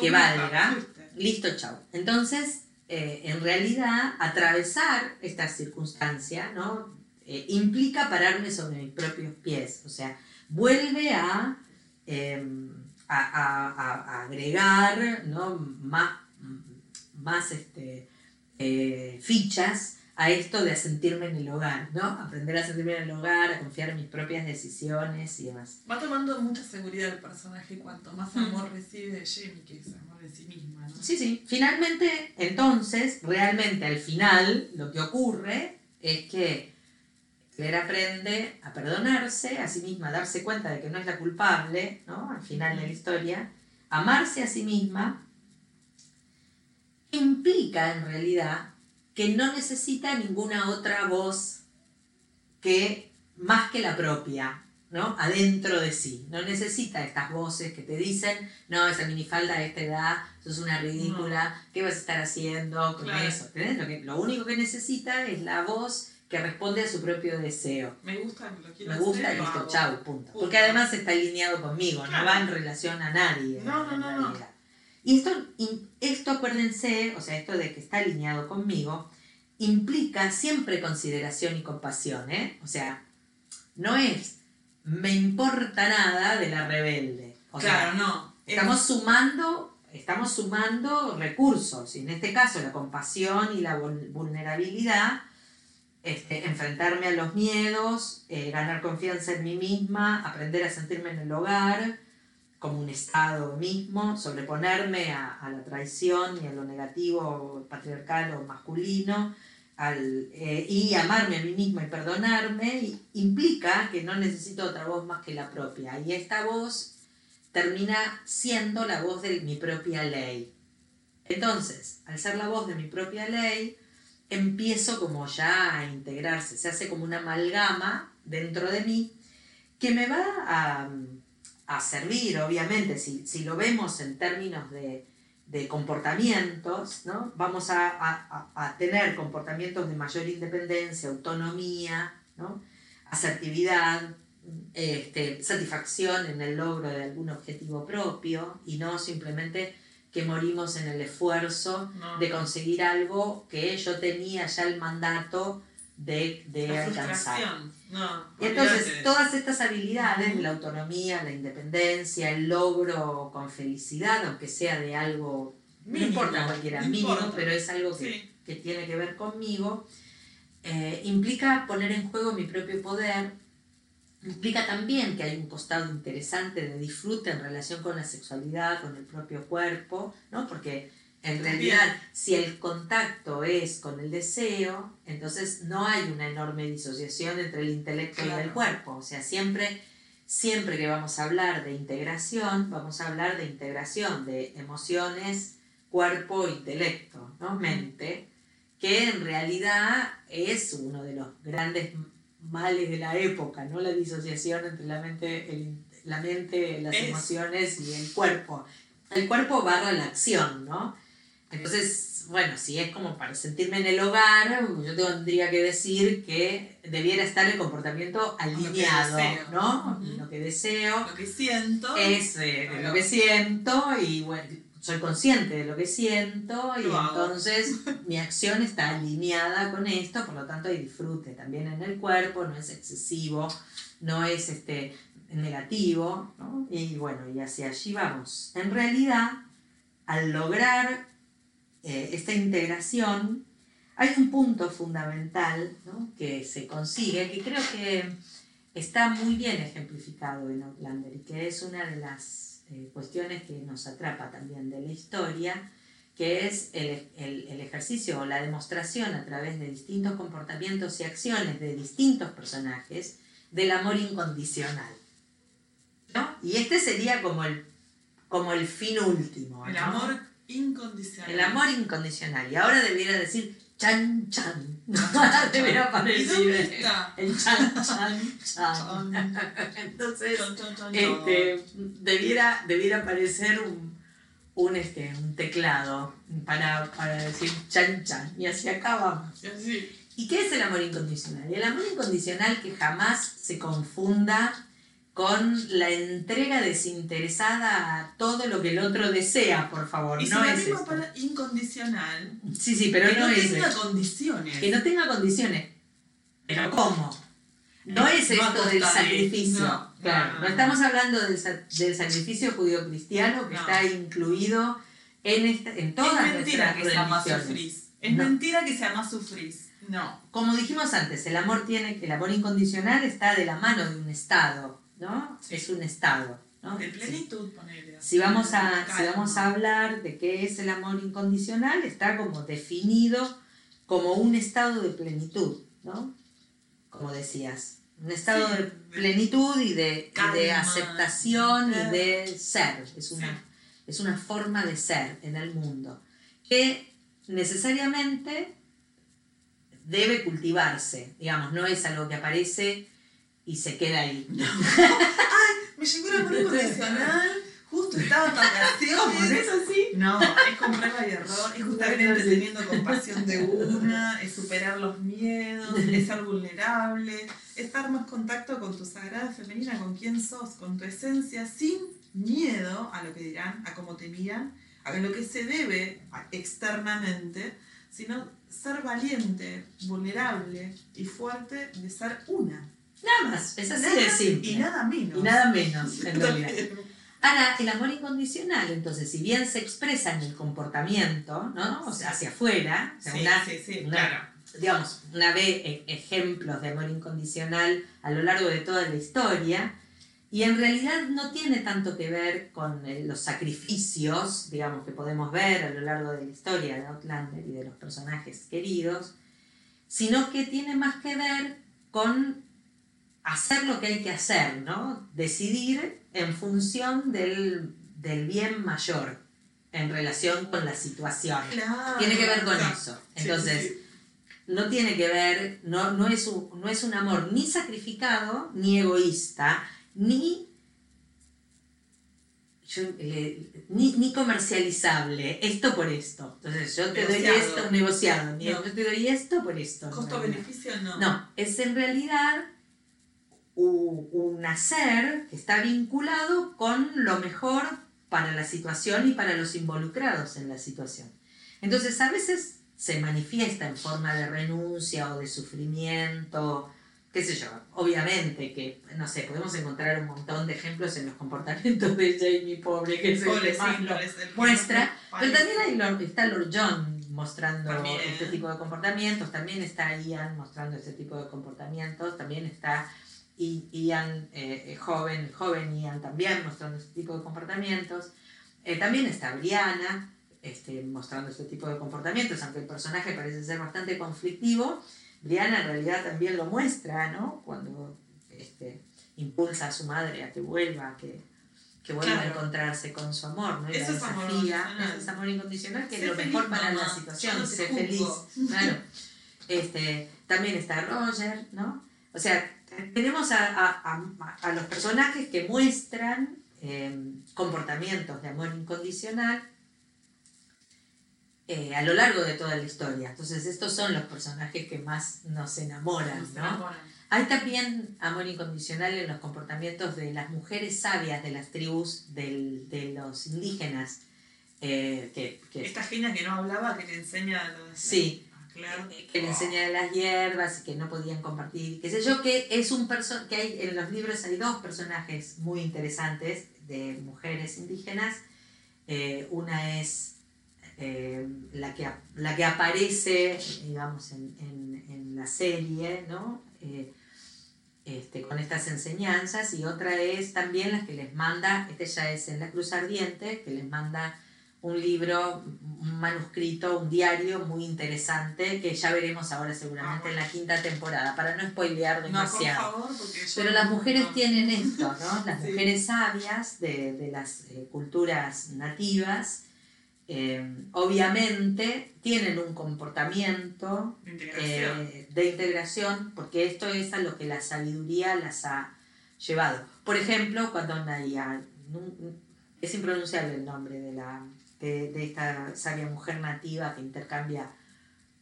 que valga. Listo, chau. Entonces, eh, en realidad, atravesar esta circunstancia, ¿no? Eh, implica pararme sobre mis propios pies. O sea, vuelve a, a, a- a- a agregar ¿no? más, más este, eh, fichas a esto de sentirme en el hogar, ¿no? Aprender a sentirme en el hogar, a confiar en mis propias decisiones y demás.
Va tomando mucha seguridad el personaje cuanto más
Mm.
amor recibe de Jamie, que es amor en sí misma, ¿no?
Sí, sí. Finalmente, entonces, realmente al final, lo que ocurre es que Claire aprende a perdonarse a sí misma, a darse cuenta de que no es la culpable, ¿no? Al final de la historia, amarse a sí misma, implica en realidad que no necesita ninguna otra voz que más que la propia, ¿no? Adentro de sí. No necesita estas voces que te dicen, no, esa minifalda de esta edad, sos una ridícula, ¿qué vas a estar haciendo con
Claro.
eso? Lo, que, lo único que necesita es la voz que responde a su propio deseo.
Me gusta, lo quiero
Me gusta,
hacer,
listo, chau, punto.
Punto.
Porque además está alineado conmigo, no va en relación a nadie.
No, no, no, no.
Y esto, esto, acuérdense, o sea, esto de que está alineado conmigo, implica siempre consideración y compasión, ¿eh? O sea, no es me importa nada de la rebelde. O
claro,
sea,
no.
Estamos sumando, estamos sumando recursos, y en este caso la compasión y la vul- vulnerabilidad, este, enfrentarme a los miedos, eh, ganar confianza en mí misma, aprender a sentirme en el hogar como un estado mismo, sobreponerme a, la traición y a lo negativo patriarcal o masculino, al, eh, y amarme a mí misma y perdonarme, implica que no necesito otra voz más que la propia. Y esta voz termina siendo la voz de mi propia ley. Entonces, al ser la voz de mi propia ley, empiezo como ya a integrarse, se hace como una amalgama dentro de mí que me va a, a servir, obviamente, si, si lo vemos en términos de, de comportamientos, ¿no? vamos a, a- a- tener comportamientos de mayor independencia, autonomía, ¿no? asertividad, este, satisfacción en el logro de algún objetivo propio y no simplemente que morimos en el esfuerzo
No.
de conseguir algo que yo tenía ya el mandato de, de alcanzar.
No.
Y entonces todas estas habilidades, la autonomía, la independencia, el logro con felicidad, aunque sea de algo, no
Mínimo,
importa cualquiera,
no
mínimo,
importa.
pero es algo que,
Sí.
que tiene que ver conmigo, eh, implica poner en juego mi propio poder, implica también que hay un costado interesante de disfrute en relación con la sexualidad, con el propio cuerpo, ¿no? Porque en realidad, si el contacto es con el deseo, entonces no hay una enorme disociación entre el intelecto y el
Claro.
cuerpo. O sea, siempre, siempre que vamos a hablar de integración, vamos a hablar de integración de emociones, cuerpo, intelecto, ¿no? mente, que en realidad es uno de los grandes males de la época, ¿no? La disociación entre la mente, el- la mente, las
Es.
emociones y el cuerpo. El cuerpo barra la acción, ¿no? Entonces, bueno, si es como para sentirme en el hogar, yo tendría que decir que debiera estar el comportamiento alineado. ¿no? Lo que deseo
Lo que siento.
es eh,
Claro.
lo que siento y bueno, soy consciente de lo que siento y entonces mi acción está alineada con esto, por lo tanto hay disfrute también en el cuerpo, no es excesivo, no es este negativo, ¿no? y bueno, y hacia allí vamos. En realidad, al lograr eh, esta integración, hay un punto fundamental que se consigue, que creo que está muy bien ejemplificado en Outlander y que es una de las eh, cuestiones que nos atrapa también de la historia, que es el, el- ejercicio o la demostración a través de distintos comportamientos y acciones de distintos personajes del amor incondicional. ¿no? Y este sería como el, como el fin último.
El amor incondicional.
El amor incondicional. Y ahora debiera decir chan chan.
¿Y
aparecer
dónde está?
el chan chan chan. Entonces,
Chon, chon, chon, chon.
este, debiera, debiera aparecer un, un, este, un teclado para, para decir chan chan. Y así acabamos.
Y así.
¿Y qué es el amor incondicional? El amor incondicional que jamás se confunda con la entrega desinteresada a todo lo que el otro desea, por favor.
Y
no es esto.
palabra incondicional,
Sí, sí, pero
que
no,
no,
es
tenga
esto.
condiciones.
Que no tenga condiciones. ¿Pero cómo? No es
No
esto del sacrificio.
No,
claro,
no,
estamos hablando del, del sacrificio judío-cristiano que está incluido en, esta, en todas
es mentira que se ama
religiones.
sufrís. Es mentira que se ama sufrís. No.
Como dijimos antes, el amor tiene el amor incondicional está de la mano de un estado, ¿no?
Sí.
Es un estado, ¿no?
De
Sí.
plenitud.
Si vamos, a, si vamos a hablar de qué es el amor incondicional, está como definido como un estado de plenitud, ¿no? Como decías, un estado
Sí,
de plenitud y de, y de aceptación y
de-
de ser. Es una,
Sí.
es una forma de ser en el mundo que necesariamente debe cultivarse, digamos, no es algo que aparece y se queda ahí.
Me llegó el amor incondicional, justo estaba en vacaciones.
así?
No, es prueba y error, es justamente
Sí.
teniendo compasión de una, es superar los miedos, es ser vulnerable, es estar más contacto con tu sagrada femenina, con quién sos, con tu esencia, sin miedo a lo que dirán, a cómo te miran,
a lo que se debe externamente, sino ser valiente, vulnerable y fuerte de ser una.
Nada más, es así de simple.
Y nada menos.
Y nada menos, en realidad. Ahora, el amor incondicional, entonces, si bien se expresa en el comportamiento, ¿no? O sea, hacia afuera, o sea,
Sí,
una,
sí, sí,
una-
claro.
digamos, una ve e- ejemplos de amor incondicional a lo largo de toda la historia, y en realidad no tiene tanto que ver con eh, los sacrificios, digamos, que podemos ver a lo largo de la historia de Outlander y de los personajes queridos, sino que tiene más que ver con hacer lo que hay que hacer, ¿no? Decidir en función del, del bien mayor en relación con la situación.
Claro.
Tiene que ver con
Claro.
eso. Entonces,
sí, sí.
no tiene que ver, no, no, es un, no es un amor ni sacrificado, ni egoísta, ni, yo, eh, ni, ni comercializable, esto por esto. Entonces yo te doy esto, negociado,
No.
yo te doy esto por esto.
Costo-beneficio no.
No, es en realidad un hacer que está vinculado con lo mejor para la situación y para los involucrados en la situación. Entonces a veces se manifiesta en forma de renuncia o de sufrimiento, qué sé yo, obviamente que, no sé, podemos encontrar un montón de ejemplos en los comportamientos de Jamie Pobre, que es el
Pobre,
que
sí,
más
no
lo
el
muestra, pero también hay Lord- está Lord John mostrando
También.
este tipo de comportamientos, también está Ian mostrando este tipo de comportamientos, también está I- Ian eh, eh, joven, joven Ian también mostrando este tipo de comportamientos, Eh, también está Brianna este, mostrando este tipo de comportamientos, aunque el personaje parece ser bastante conflictivo, Brianna en realidad también lo muestra, ¿no? Cuando este, impulsa a su madre a que vuelva, a que, que vuelva a
Claro.
encontrarse con su amor, ¿no? Y
Eso
la
es amor
desafía,
incondicional.
eso es amor incondicional, que
Sé
es lo
feliz,
mejor para la
mamá,
situación,
yo no
sé feliz, claro. Este, también está Roger, ¿no? O sea, tenemos a, a- a- a los personajes que muestran eh, comportamientos de amor incondicional eh, a lo largo de toda la historia. Entonces, estos son los personajes que más nos enamoran,
Nos
¿no?
enamoran.
Hay también amor incondicional en los comportamientos de las mujeres sabias de las tribus del- de los indígenas. eh, que, que-
Esta genia que no hablaba, que le enseña lo de
sí,
Ah, claro.
que le enseña las hierbas y que no podían compartir, qué sé yo, que es un perso que hay en los libros hay dos personajes muy interesantes de mujeres indígenas. Eh, una es eh, la, que, la que aparece, digamos, en, en- la serie, ¿no? Eh, este, con estas enseñanzas, y otra es también la que les manda, este ya es en la Cruz Ardiente, que les manda un libro, un manuscrito, un diario muy interesante, que ya veremos ahora seguramente
Ah,
en la quinta temporada, para no spoilear
No, por
demasiado.
favor, porque yo
Pero las mujeres
no-
tienen esto, ¿no? Las
Sí.
mujeres sabias de, de las eh, culturas nativas, eh, obviamente tienen un comportamiento
de integración.
eh, de integración, porque esto es a lo que la sabiduría las ha llevado. Por ejemplo, cuando nu- es impronunciable el nombre de, la, de, de esta sabia mujer nativa que intercambia,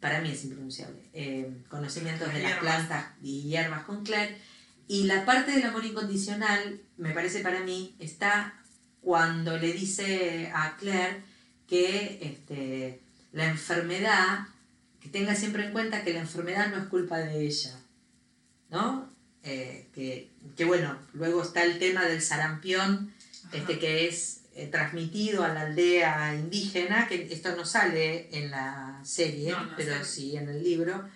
para mí es impronunciable, eh, conocimientos de las plantas y hierbas con Claire. Y la parte del amor incondicional, me parece para mí, está cuando le dice a Claire que este, la enfermedad, que tenga siempre en cuenta que la enfermedad no es culpa de ella, ¿no? Eh, que, que bueno, luego está el tema del sarampión,
Ajá.
este, que es eh, transmitido a la aldea indígena, que esto no sale en la serie,
No, no
pero
sale.
sí en el libro,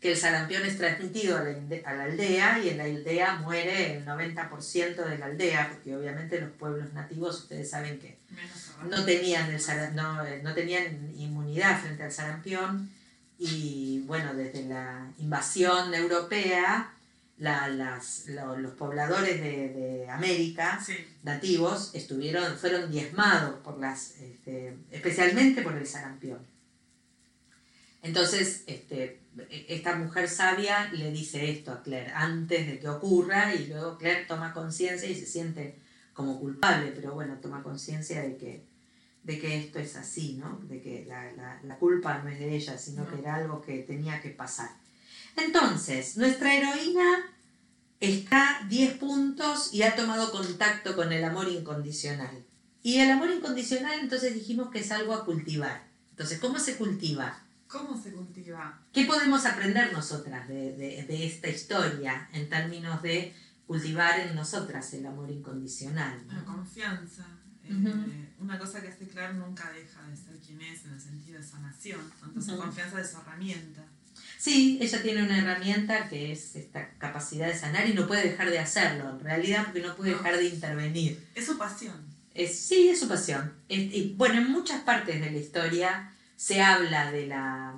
que el sarampión es transmitido a la, a la aldea y en la aldea muere el 90% de la aldea, porque obviamente los pueblos nativos, ustedes saben que no tenían, el no, eh, no tenían inmunidad frente al sarampión y bueno, desde la invasión europea, la- las- lo- los pobladores de, de América
Sí.
nativos estuvieron, fueron diezmados por las, este, especialmente por el sarampión. Entonces, este, esta mujer sabia le dice esto a Claire antes de que ocurra y luego Claire toma conciencia y se siente como culpable, pero bueno, toma conciencia de que, de que esto es así, ¿no? De que la, la- la culpa no es de ella, sino
No.
que era algo que tenía que pasar. Entonces, nuestra heroína está 10 puntos y ha tomado contacto con el amor incondicional. Y el amor incondicional, entonces dijimos que es algo a cultivar. Entonces, ¿cómo se cultiva?
¿Cómo se cultiva?
¿Qué podemos aprender nosotras de, de- de esta historia en términos de cultivar en nosotras el amor incondicional? ¿no?
La confianza. Eh. Una cosa que hace Claire nunca deja de ser quien es en el sentido de sanación. Entonces,
Ujú.
confianza de su herramienta.
Sí, ella tiene una herramienta que es esta capacidad de sanar y no puede dejar de hacerlo, en realidad, porque no puede
No.
dejar de intervenir.
Es su pasión.
Es, sí, es su pasión. Es- y, bueno, en muchas partes de la historia se habla de la,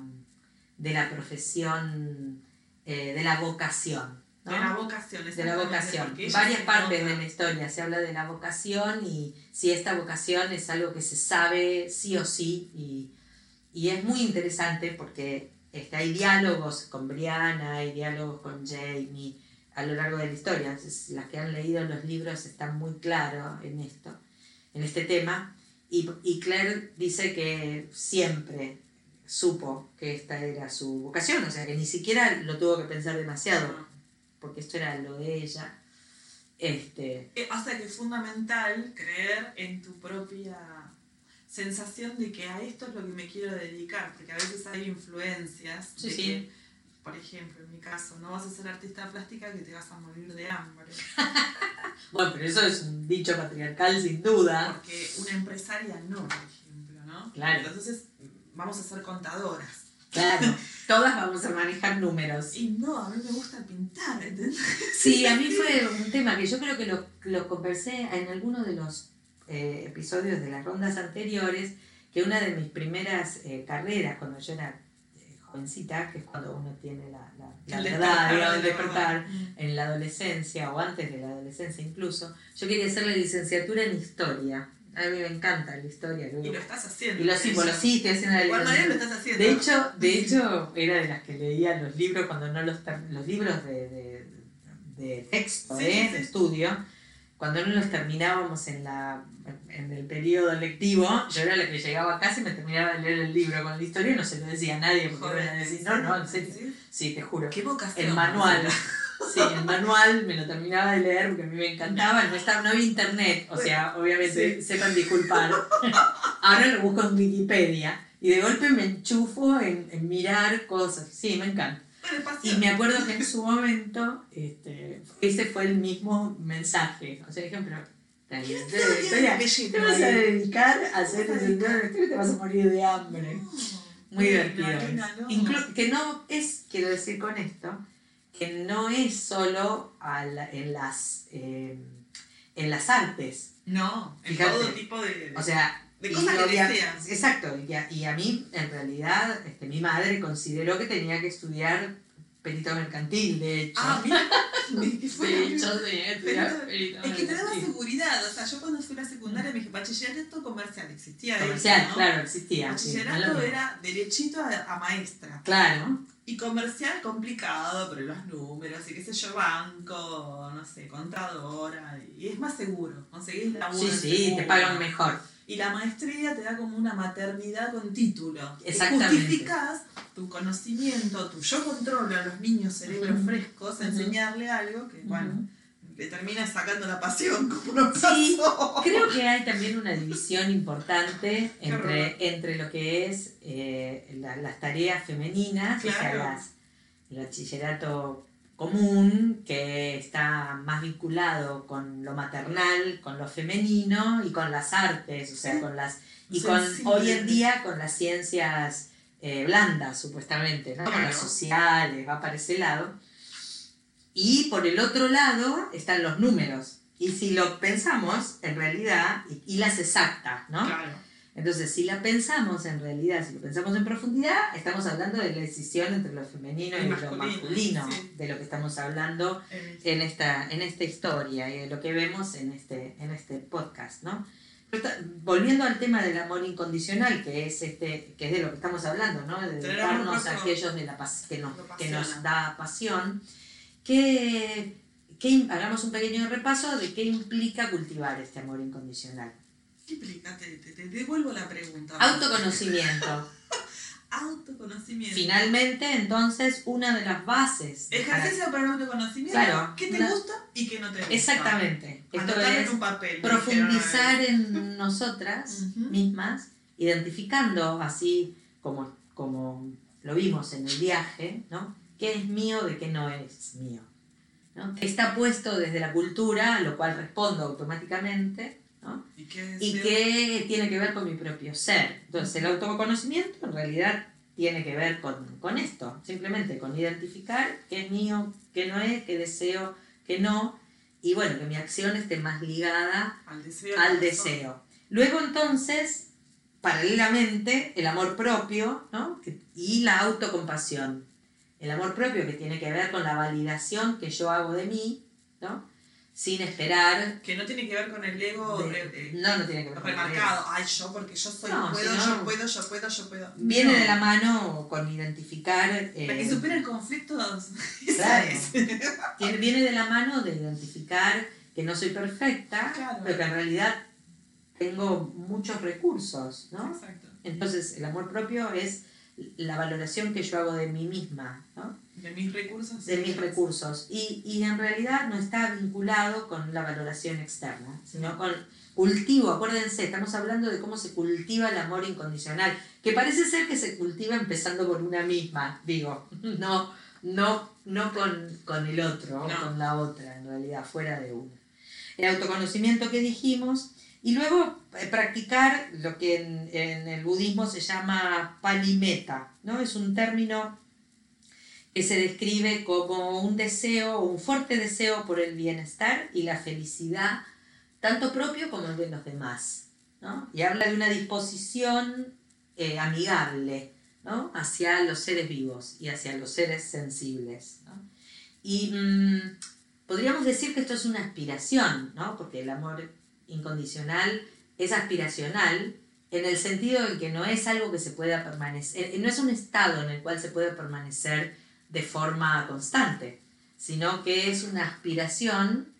de la profesión, eh, de la vocación. ¿no?
De la vocación.
de la vocación. Varias partes
nota.
de la historia se habla de la vocación y si esta vocación es algo que se sabe sí o sí y, y es muy interesante porque este, hay diálogos con Brianna, hay diálogos con Jamie a lo largo de la historia. Entonces, las que han leído los libros están muy claros en esto, en este tema. Y, y Claire dice que siempre supo que esta era su vocación, o sea que ni siquiera lo tuvo que pensar demasiado porque esto era lo de ella. Este,
Eh, O sea que es fundamental creer en tu propia sensación de que a esto es lo que me quiero dedicar, porque a veces hay influencias
Sí,
de
sí.
que, por ejemplo, en mi caso, no vas a ser artista plástica que te vas a morir de hambre,
bueno, pero eso es un dicho patriarcal sin duda.
porque una empresaria no, por ejemplo, ¿no?
Claro.
Entonces vamos a ser contadoras.
Claro, todas vamos a manejar números.
Y no, a mí me gusta pintar, ¿entendés?
Sí, a mí fue un tema que yo creo que lo, lo conversé en alguno de los eh, episodios de las rondas anteriores, que una de mis primeras eh, carreras, cuando yo era eh, jovencita, que es cuando uno tiene la, la, la verdad,
despertar,
el despertar.
Mm.
en la adolescencia o antes de la adolescencia incluso, yo quería hacer la licenciatura en historia. A mí me encanta la historia.
Y lo estás haciendo.
y lo símbolos, sí, estoy haciendo la
De igual manera lo estás haciendo.
De hecho, de hecho, era de las que leía los libros cuando no los los libros de, de, de texto,
Sí,
¿eh?
sí,
de
sí.
estudio, cuando no los terminábamos en la en el periodo lectivo, yo era la que llegaba a casa y me terminaba de leer el libro con la historia y no se lo decía a nadie porque
Joder,
iban a decir, no, no, en serio.
¿Sí?
Te juro.
Qué vocación.
El manual. Sí, el manual me lo terminaba de leer porque a mí me encantaba. No, estaba, no había internet, o sea, obviamente sepan disculpar. Ahora lo busco en Wikipedia y de golpe me enchufo en, en mirar cosas. Sí, me encanta. Y me acuerdo que en su momento este, ese fue el mismo mensaje. O sea, dijeron, pero la de historia, ¿te vas a dedicar a hacer historia y te vas a morir de hambre? Muy divertido. Inclu- que no es, quiero decir con esto, que no es solo a la- en, las, eh, en las artes.
No, en
Fíjate.
todo tipo de.
O sea,
De cosas que deseas.
Exacto, y a, y a mí, en realidad, este, mi madre consideró que tenía que estudiar perito mercantil, de hecho.
Ah, mira.
de hecho, sí, perito
Es que te daba
mercantil.
seguridad. O sea, yo cuando fui a la secundaria me dije, bachillerato comercial. Existía eso,
Comercial,
¿no?
claro, existía. sí,
Bachillerato
mismo.
era derechito a, a maestra.
Claro,
Y comercial complicado, pero los números y qué sé yo, banco, no sé, contadora. Y es más seguro. Conseguís laburo.
sí, sí, te
seguro.
pagan mejor.
Y la maestría te da como una maternidad con título.
Exactamente.
Justificás tu conocimiento, tu yo controlo a los niños cerebros frescos, a enseñarle algo que, bueno, le termina sacando la pasión como nos
Sí. Creo que hay también una división importante entre, entre lo que es eh, la- las tareas femeninas, o sea,
Claro.
las, el bachillerato común, que está más vinculado con lo maternal, con lo femenino y con las artes, o sea,
Sí.
con las... Y con hoy en día con las ciencias eh, blandas, supuestamente, ¿no? Con las sociales, va para ese lado. Y por el otro lado están los números. Y si lo pensamos, en realidad, y, y las exactas, ¿no?
Claro.
Entonces, si la pensamos en realidad, si lo pensamos en profundidad, estamos hablando de la decisión entre lo femenino y,
Y
lo
masculino,
masculino,
sí.
de lo que estamos hablando en esta, en esta historia y de lo que vemos en este, en este podcast, ¿no? Está- volviendo al tema del amor incondicional, que es este, que es de lo que estamos hablando, ¿no? De dedicarnos a aquellos de la que, nos, que nos da pasión, que, que hagamos un pequeño repaso de qué implica cultivar este amor incondicional.
¿Qué implica? Te, te- devuelvo la pregunta.
Autoconocimiento.
autoconocimiento.
Finalmente, entonces, una de las bases.
Ejercicio para el autoconocimiento.
Claro,
¿Qué te
una-
gusta y qué no te gusta?
Exactamente. Esto es
en un papel.
profundizar en nosotras mismas, identificando así como, como lo vimos en el viaje, ¿no? ¿Qué es mío de qué no es mío? ¿no? Está puesto desde la cultura, a lo cual respondo automáticamente, ¿no?
¿Y qué
y tiene que ver con mi propio ser. Entonces, el autoconocimiento en realidad tiene que ver con, con esto, simplemente con identificar qué es mío, qué no es, qué deseo, qué no, y bueno, que mi acción esté más ligada
Al deseo.
al deseo. Luego entonces, paralelamente, el amor propio ¿no? Y la autocompasión. El amor propio que tiene que ver con la validación que yo hago de mí, ¿no? Sin esperar...
Que no tiene que ver con el ego
de-
re- eh,
no, no tiene que ver con el
remarcado. Ay, yo, porque yo soy,
No,
puedo, yo puedo, yo puedo, yo puedo.
Viene
No.
de la mano con identificar... eh,
La que supera el conflicto
Claro. tiene- viene de la mano de identificar que no soy perfecta,
Claro.
pero que en realidad tengo muchos recursos, ¿no?
Exacto.
Entonces, el amor propio es la valoración que yo hago de mí misma, ¿no?
De mis recursos.
de mis recursos. Y, y en realidad no está vinculado con la valoración externa, sino con cultivo. Acuérdense, estamos hablando de cómo se cultiva el amor incondicional, que parece ser que se cultiva empezando por una misma, digo, no, no, no con, con el otro
No.
con la otra, en realidad, fuera de una. El autoconocimiento que dijimos, y luego eh, practicar lo que en, en el budismo se llama palimeta, ¿no? Es un término que se describe como un deseo, un fuerte deseo por el bienestar y la felicidad, tanto propio como el de los demás. ¿no? Y habla de una disposición eh, amigable ¿no? hacia los seres vivos y hacia los seres sensibles. ¿no? Y mm, podríamos decir que esto es una aspiración, porque el amor incondicional es aspiracional en el sentido en que no es algo que se pueda permanecer, eh, no es un estado en el cual se puede permanecer de forma constante, sino que es una aspiración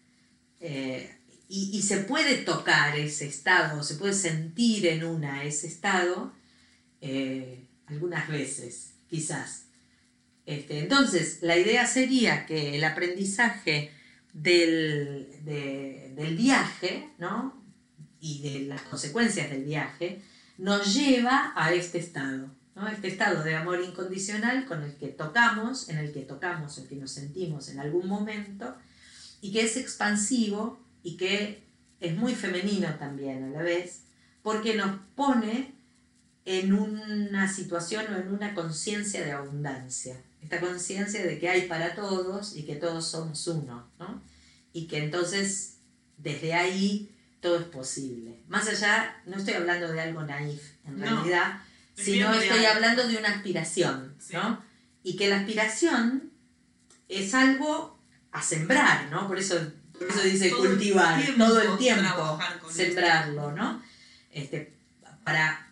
eh, y, se puede tocar ese estado, se puede sentir en una ese estado eh, algunas veces, quizás. Este, entonces, la idea sería que el aprendizaje del, de- del viaje, ¿no? y de las consecuencias del viaje, nos lleva a este estado, ¿no? Este estado de amor incondicional con el que tocamos, en el que tocamos, el que nos sentimos en algún momento, y que es expansivo y que es muy femenino también a la vez, porque nos pone en una situación o en una conciencia de abundancia, esta conciencia de que hay para todos y que todos somos uno, ¿no? Y que entonces desde ahí todo es posible. Más allá, no estoy hablando de algo naif en
No,
realidad, sino estoy
real.
hablando de una aspiración,
Sí.
¿no? Y que la aspiración es algo a sembrar, ¿no? Por eso, por eso dice
Todo el
cultivar,
tiempo
todo el tiempo, sembrarlo, ¿no? Este, para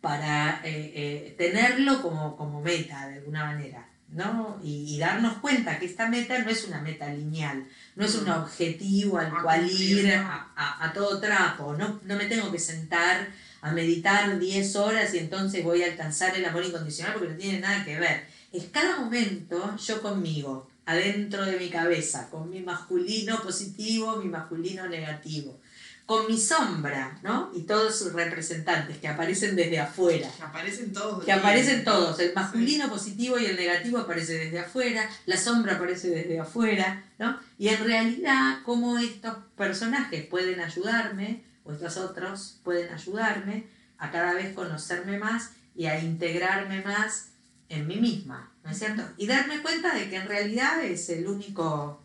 para eh, eh, tenerlo como, como meta de alguna manera, ¿no? Y, y darnos cuenta que esta meta no es una meta lineal, no es un
Mm.
objetivo al cual ir a- a todo trapo, no, no me tengo que sentar a meditar 10 horas y entonces voy a alcanzar el amor incondicional porque no tiene nada que ver. Es cada momento yo conmigo, adentro de mi cabeza, con mi masculino positivo, mi masculino negativo, con mi sombra, ¿no? Y todos sus representantes que aparecen desde afuera.
Que aparecen todos.
Que aparecen todos, el masculino positivo y el negativo aparece desde afuera, la sombra aparece desde afuera, ¿no? Y en realidad, cómo estos personajes pueden ayudarme, o estos otros pueden ayudarme a cada vez conocerme más y a integrarme más en mí misma, ¿no es cierto? Y darme cuenta de que en realidad es el único,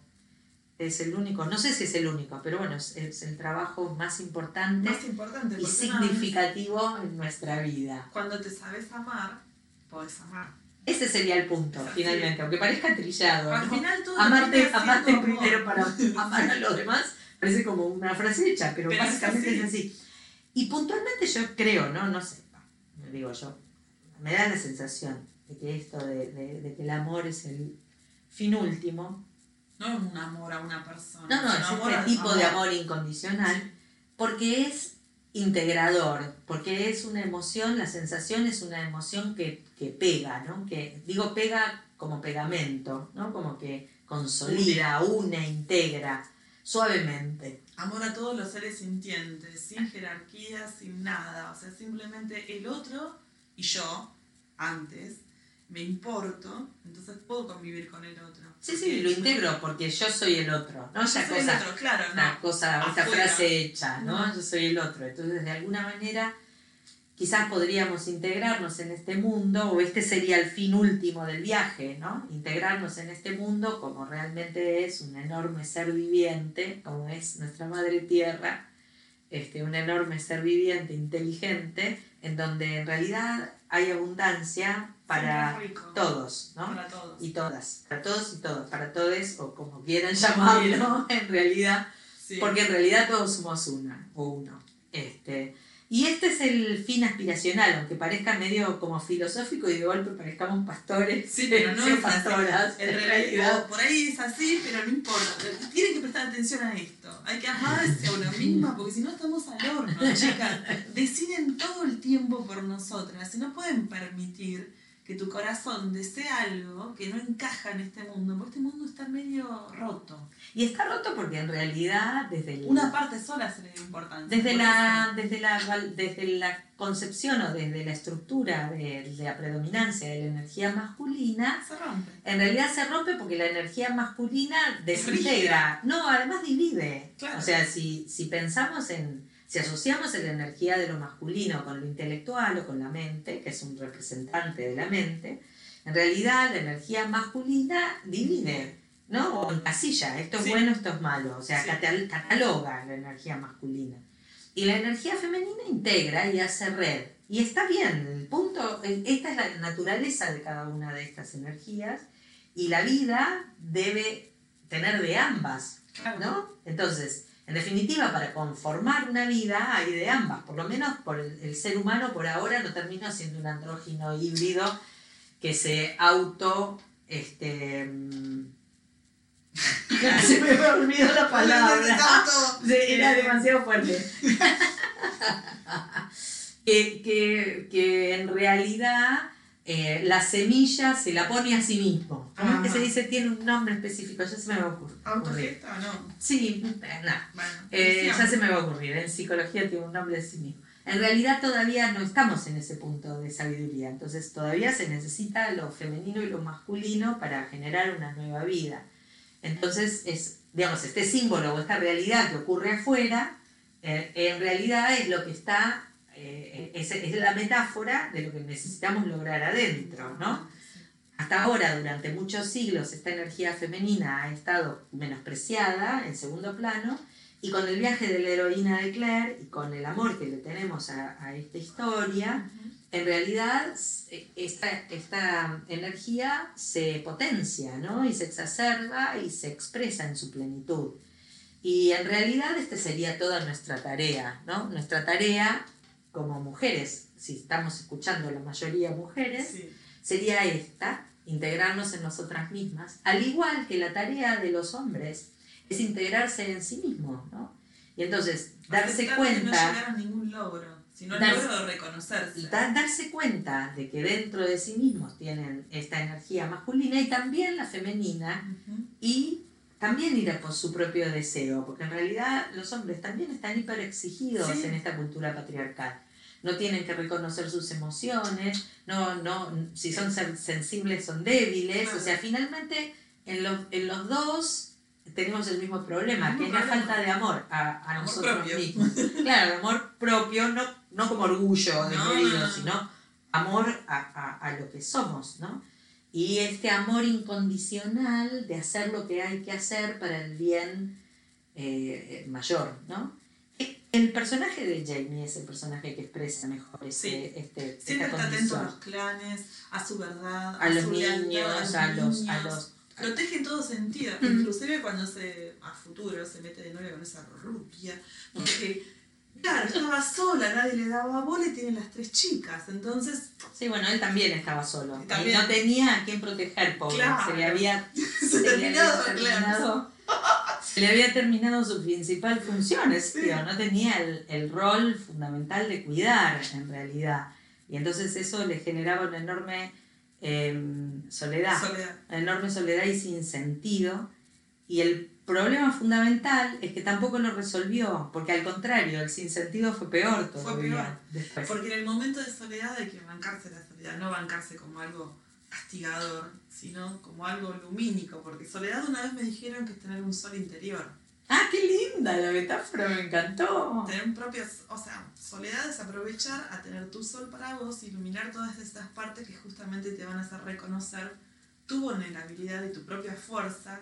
es el único, no sé si es el único, pero bueno, es, es el trabajo más importante
Más importante.
y significativo en nuestra vida.
Cuando te sabes amar, podés amar.
Ese sería el punto, finalmente, aunque parezca trillado.
Al
¿no?
final todo
Amarte, amarte primero para amar a los demás parece como una frase hecha, pero,
Pero es
básicamente
así.
es así. Y puntualmente yo creo, ¿no? No sé, digo yo, me da la sensación de que esto de, de- de que el amor es el fin último,
No es un amor a una persona.
no, no, es este tipo de amor incondicional, porque es integrador, porque es una emoción, la sensación es una emoción que, que pega, ¿no? Que digo pega como pegamento, ¿no? Como que consolida, une, integra, suavemente.
Amor a todos los seres sintientes, sin jerarquía, sin nada. O sea, simplemente el otro y yo, antes, me importo, entonces puedo convivir con el otro.
Sí, sí, lo integro porque yo soy el otro, ¿no? Esa
soy el
cosa,
otro, claro,
una
no.
cosa, esta frase hecha, ¿no?
No.
Yo soy el otro. Entonces, de alguna manera, quizás podríamos integrarnos en este mundo, o este sería el fin último del viaje, ¿no? Integrarnos en este mundo como realmente es un enorme ser viviente, como es nuestra madre tierra, este, un enorme ser viviente, inteligente, en donde en realidad hay abundancia para todos, ¿no?
Para todos.
y todas, para todos y todos, para todos o como quieran llamarlo, en realidad,
Sí.
porque en realidad todos somos una o uno. Este, y este es el fin aspiracional, aunque parezca medio como filosófico y de golpe parezcamos pastores,
Sí, pero no es
pastoras.
En realidad,
realidad.
por ahí es así, pero no importa. Tienen que prestar atención a esto. Hay que amarse a uno misma, porque si no estamos al horno, chicas. Deciden todo el tiempo por nosotras y no pueden permitir que tu corazón desee algo que no encaja en este mundo, porque este mundo está medio roto.
Y está roto porque en realidad desde el-
Una parte sola se le importancia.
Desde la,
eso.
desde, la, desde la concepción o desde la estructura de, de la predominancia de la energía masculina,
Se rompe.
en realidad se rompe porque la energía masculina desintegra. No, además divide.
Claro.
O sea, si, si pensamos en, si asociamos la energía de lo masculino con lo intelectual o con la mente, que es un representante de la mente, en realidad la energía masculina divide, ¿no? O encasilla, esto es
Sí.
bueno, esto es malo. O sea,
Sí.
cataloga la energía masculina. Y la energía femenina integra y hace red. Y está bien, el punto, esta es la naturaleza de cada una de estas energías y la vida debe tener de ambas. ¿no? Entonces, en definitiva, para conformar una vida hay de ambas, por lo menos por el, el ser humano por ahora no termina siendo un andrógino híbrido que se auto, este... mm, se me olvidó la palabra. Era demasiado fuerte. que, que, que en realidad eh, la semilla se la pone a sí mismo. ¿Cómo es que se
Ajá.
dice? Tiene un nombre específico, ya se me va a ocurrir.
¿Autogesta o no?
Sí, eh, no.
Bueno,
Eh, ya se me va a ocurrir, en psicología tiene un nombre de sí mismo. En realidad todavía no estamos en ese punto de sabiduría, entonces todavía se necesita lo femenino y lo masculino para generar una nueva vida. Entonces, es, digamos, este símbolo o esta realidad que ocurre afuera, eh, en realidad es lo que está, eh, es, la metáfora de lo que necesitamos lograr adentro, ¿no? Hasta ahora, durante muchos siglos, esta energía femenina ha estado menospreciada en segundo plano y con el viaje de la heroína de Claire y con el amor que le tenemos a, esta historia, en realidad esta, esta energía se potencia ¿no? y se exacerba y se expresa en su plenitud. Y en realidad esta sería toda nuestra tarea, ¿no? Nuestra tarea como mujeres, si estamos escuchando la mayoría mujeres,
Sí.
sería esta, integrarnos en nosotras mismas, al igual que la tarea de los hombres es integrarse en sí mismos, ¿no? Y entonces, darse
que No
cuenta,
llegar a ningún logro, sino el
Darse-
logro de reconocerse.
da- darse cuenta de que dentro de sí mismos tienen esta energía masculina y también la femenina, y también ir a por su propio deseo, porque en realidad los hombres también están hiper exigidos
Sí.
en esta cultura patriarcal. No tienen que reconocer sus emociones, no, no, si son sen- sensibles son débiles, o sea, finalmente en los, en los dos tenemos el mismo problema, que es la falta de amor a, a
Amor
nosotros
propio.
mismos. Claro, amor propio, no, no como orgullo de
No,
querido,
no, no.
sino amor a, a- a lo que somos, ¿no? Y este amor incondicional de hacer lo que hay que hacer para el bien eh, mayor, ¿no? El personaje de Jamie es el personaje que expresa mejor ese,
Sí.
este,
Siempre está atento a
condición.
los clanes, a su verdad,
A los
su lealtad,
niños, a los, a los...
Protege en todo sentido,
Ujú.
inclusive cuando se a futuro se mete de novia con esa rubia, porque claro, estaba sola, nadie le daba bola y tiene las tres chicas, entonces
Sí, bueno, él también estaba solo.
También-
Y no tenía a quién proteger, pobre.
Claro.
Se le había,
se
se le había
terminado, claro.
Le había terminado su principal función, es
Sí.
no tenía el, el rol fundamental de cuidar en realidad. Y entonces eso le generaba una enorme em, soledad,
Soledad.
una enorme soledad y sin sentido. Y el problema fundamental es que tampoco lo resolvió, porque al contrario, el sinsentido fue peor
Fue
todavía
peor.
después.
Porque en el momento de soledad hay que bancarse la soledad, no bancarse como algo castigador, sino como algo lumínico. Porque soledad una vez me dijeron que es tener un sol interior.
¡Ah, qué linda la metáfora! Me encantó.
Tener un propio, o sea, soledad es aprovechar a tener tu sol para vos, iluminar todas estas partes que justamente te van a hacer reconocer tu vulnerabilidad y tu propia fuerza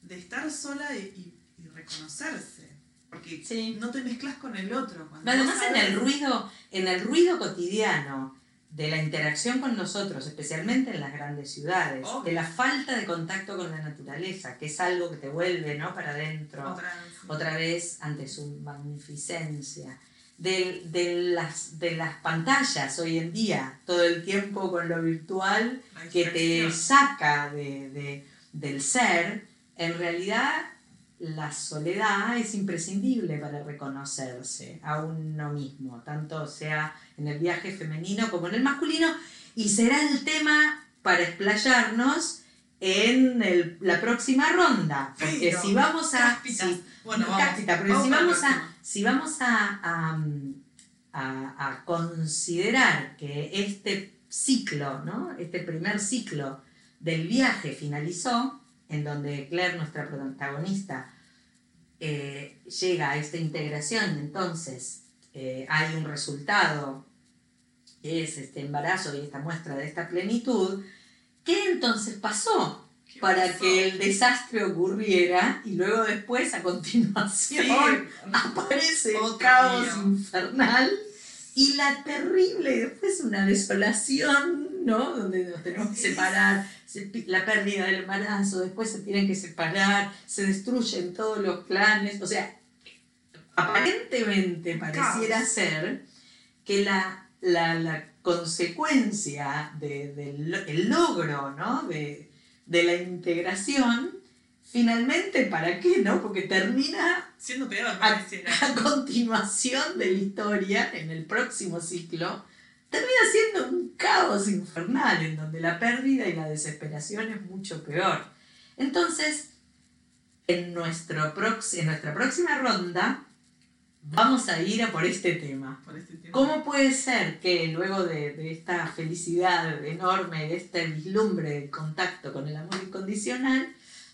de estar sola y, y- y reconocerse. Porque
Sí.
no te mezclas con el otro.
Además
vos
en
sabes-
el ruido, en el ruido cotidiano de la interacción con los otros, especialmente en las grandes ciudades,
Obvio.
de la falta de contacto con la naturaleza, que es algo que te vuelve ¿no? para adentro,
Otra vez.
otra vez ante su magnificencia, de, de las, de las pantallas hoy en día, todo el tiempo con lo virtual, que te saca de, de- del ser, en realidad la soledad es imprescindible para reconocerse a uno mismo, tanto sea en el viaje femenino como en el masculino, y será el tema para explayarnos en el- la próxima ronda, porque si vamos a... si-
Bueno,
no,
vamos.
cáspita, porque
Vamos
si vamos a,
próxima.
si vamos a, a, a- a considerar que este ciclo, ¿no? este primer ciclo del viaje finalizó, en donde Claire, nuestra protagonista, eh, llega a esta integración, entonces eh, hay un resultado, que es este embarazo y esta muestra de esta plenitud, ¿qué entonces pasó?
¿Qué
para
pasó?
que el desastre ocurriera y luego después a continuación
Sí.
aparece el caos infernal y la terrible después una desolación ¿no? donde nos tenemos que separar la pérdida del embarazo después se tienen que separar se destruyen todos los planes o sea aparentemente pareciera
Caos.
ser que la, la, la consecuencia de- del el logro ¿no? de, de la integración, finalmente, ¿para qué? no? Porque termina
Siendo peor,
a continuación de la historia, en el próximo ciclo, termina siendo un caos infernal en donde la pérdida y la desesperación es mucho peor. Entonces, en, nuestro prox- en nuestra próxima ronda, vamos a ir a por este tema.
Por este tema.
¿Cómo puede ser que luego de, de esta felicidad enorme, de este vislumbre del contacto con el amor incondicional,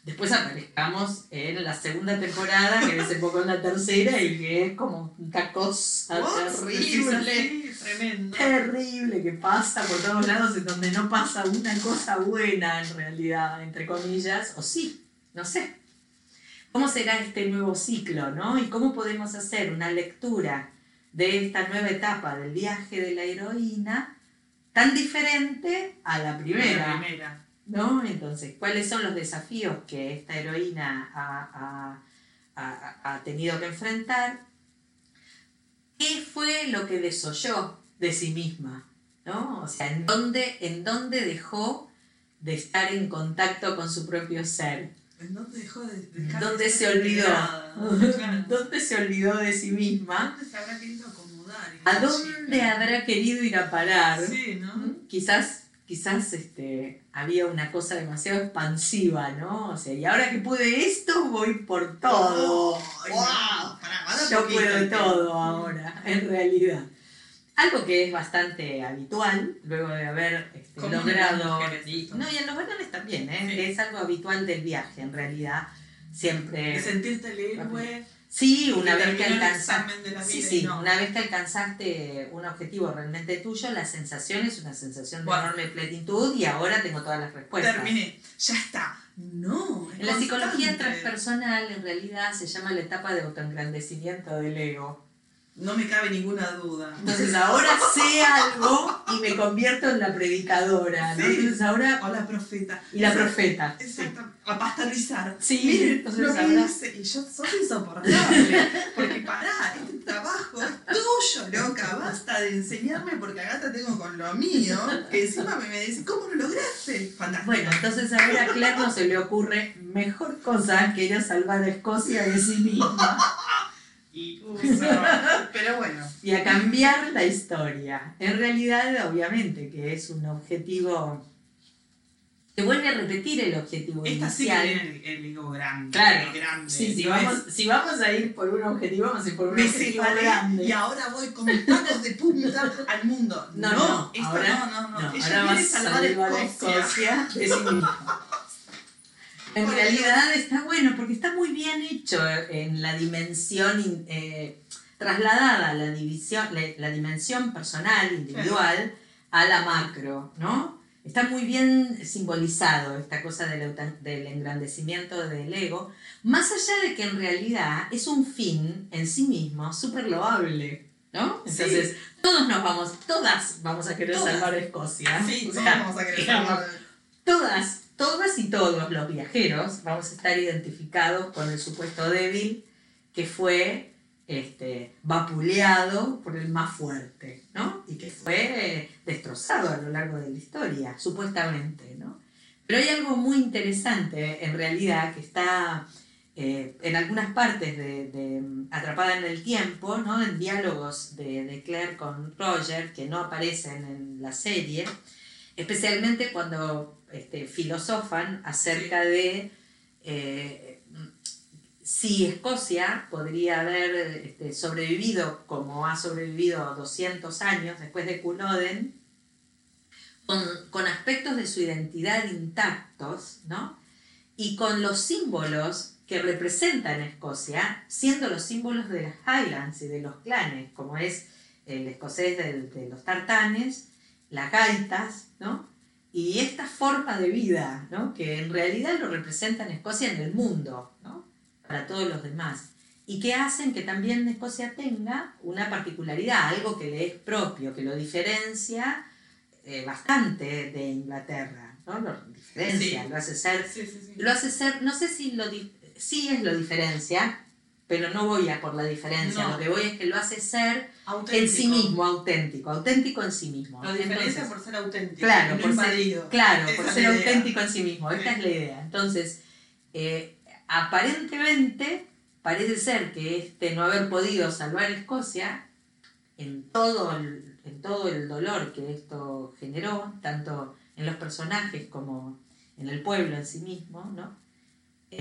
después aparezcamos en la segunda temporada, que desembocó en la tercera y que es como una cosa
decís
terrible,
tremendo.
terrible, que pasa por todos lados en donde no pasa una cosa buena en realidad, entre comillas, o sí, no sé. ¿Cómo será este nuevo ciclo, no? Y cómo podemos hacer una lectura de esta nueva etapa del viaje de la heroína tan diferente a la primera,
La primera.
¿No? Entonces, ¿cuáles son los desafíos que esta heroína ha, ha- ha- ha tenido que enfrentar? ¿Qué fue lo que desoyó de sí misma? ¿no? O sea, ¿en dónde, ¿en dónde dejó de estar en contacto con su propio ser?
¿En dónde dejó de, de
¿Dónde
ser
se olvidó?
Claro.
¿Dónde se olvidó de sí misma?
¿Dónde se habrá querido acomodar?
¿A dónde
chica?
habrá querido ir a parar?
Sí, ¿no?
Quizás, quizás este, había una cosa demasiado expansiva, ¿no? O sea, y ahora que pude esto, voy por todo.
Ay,
¡Wow! Yo puedo todo ahora, en realidad. Algo que es bastante habitual, luego de haber este, logrado... no, y en los varones también, ¿eh?
Sí.
Es algo habitual del viaje, en realidad. Siempre...
De sentirte héroe.
Sí, una vez que alcanzaste... Sí, sí,
no.
una vez que alcanzaste un objetivo realmente tuyo, la sensación es una sensación de
Bueno.
enorme plenitud y ahora tengo todas las respuestas.
Terminé. Ya está. No. es
En la psicología transpersonal en realidad se llama la etapa de autoengrandecimiento del ego.
No me cabe ninguna duda.
Entonces ahora sé algo y me convierto en la predicadora. ¿no?
Sí.
Entonces ahora...
Hola, profeta.
Y la
Exacto.
profeta.
Exacto. A pasteurizar.
Sí,
Miren,
entonces
lo que
ahora-
dice. Y yo soy insoportable. Porque pará, este trabajo es tuyo. loca, basta de enseñarme porque acá te tengo con lo mío, que encima me, me dice, ¿cómo lo lograste? Fantástico.
Bueno, entonces a ver a Claire no se le ocurre mejor cosa que ir a salvar a Escocia de sí misma
Y. Pero bueno,
y a cambiar la historia. En realidad, obviamente, que es un objetivo. Se vuelve a repetir el objetivo
esta sí que
inicial.
tiene el, el ego grande.
Claro.
el grande.
Sí, si vamos, si vamos a ir por un objetivo, vamos a ir por un
me
objetivo grande.
y ahora voy con tacos de punta al mundo.
No,
No,
no,
esto
ahora-
no, no, no.
No,
Ella
ahora
quiere
vas a
salvar Escocia.
Sí. En realidad está bueno porque está muy bien hecho en la dimensión eh, trasladada la división, la, la dimensión personal, individual, a la macro, ¿no? Está muy bien simbolizado esta cosa del, del engrandecimiento del ego, más allá de que en realidad es un fin en sí mismo súper loable, ¿no?
Sí.
Entonces, todos nos vamos, todas vamos a querer
Todas.
salvar a Escocia.
Sí,
O
todos
sea,
vamos a querer
digamos,
salvar.
todas, todas y todos los viajeros vamos a estar identificados con el supuesto débil que fue este, vapuleado por el más fuerte, ¿no? Y que fue eh, destrozado a lo largo de la historia, supuestamente, ¿no? Pero hay algo muy interesante en realidad que está eh, en algunas partes de, Atrapada en el Tiempo, ¿no? en diálogos de, de Claire con Roger que no aparecen en la serie, especialmente cuando este, filosofan acerca de eh, si Escocia podría haber este, sobrevivido como ha sobrevivido 200 años después de Culloden, con, con aspectos de su identidad intactos, ¿no? y con los símbolos que representan Escocia, siendo los símbolos de las Highlands y de los clanes, como es el escocés del- de los tartanes, las gaitas, ¿no? Y esta forma de vida, ¿no? Que en realidad lo representan Escocia en el mundo, ¿no? Para todos los demás. Y que hacen que también Escocia tenga una particularidad, algo que le es propio, que lo diferencia eh, bastante de Inglaterra, ¿no? Lo diferencia,
Sí.
lo hace ser
Sí, sí, sí.
lo hace ser, no sé si lo sí es lo diferencia, pero no voy a por la diferencia,
No.
lo que voy es que lo hace ser
Auténtico.
en sí mismo, auténtico, auténtico en sí mismo.
Lo diferencia
Entonces,
por ser auténtico.
Claro,
no
por ser- claro,
Esa
por ser
la idea.
auténtico en sí mismo, esta
Sí.
es la idea. Entonces, eh, aparentemente parece ser que este no haber podido salvar Escocia, en todo el, en todo el dolor que esto generó, tanto en los personajes como en el pueblo en sí mismo, ¿no?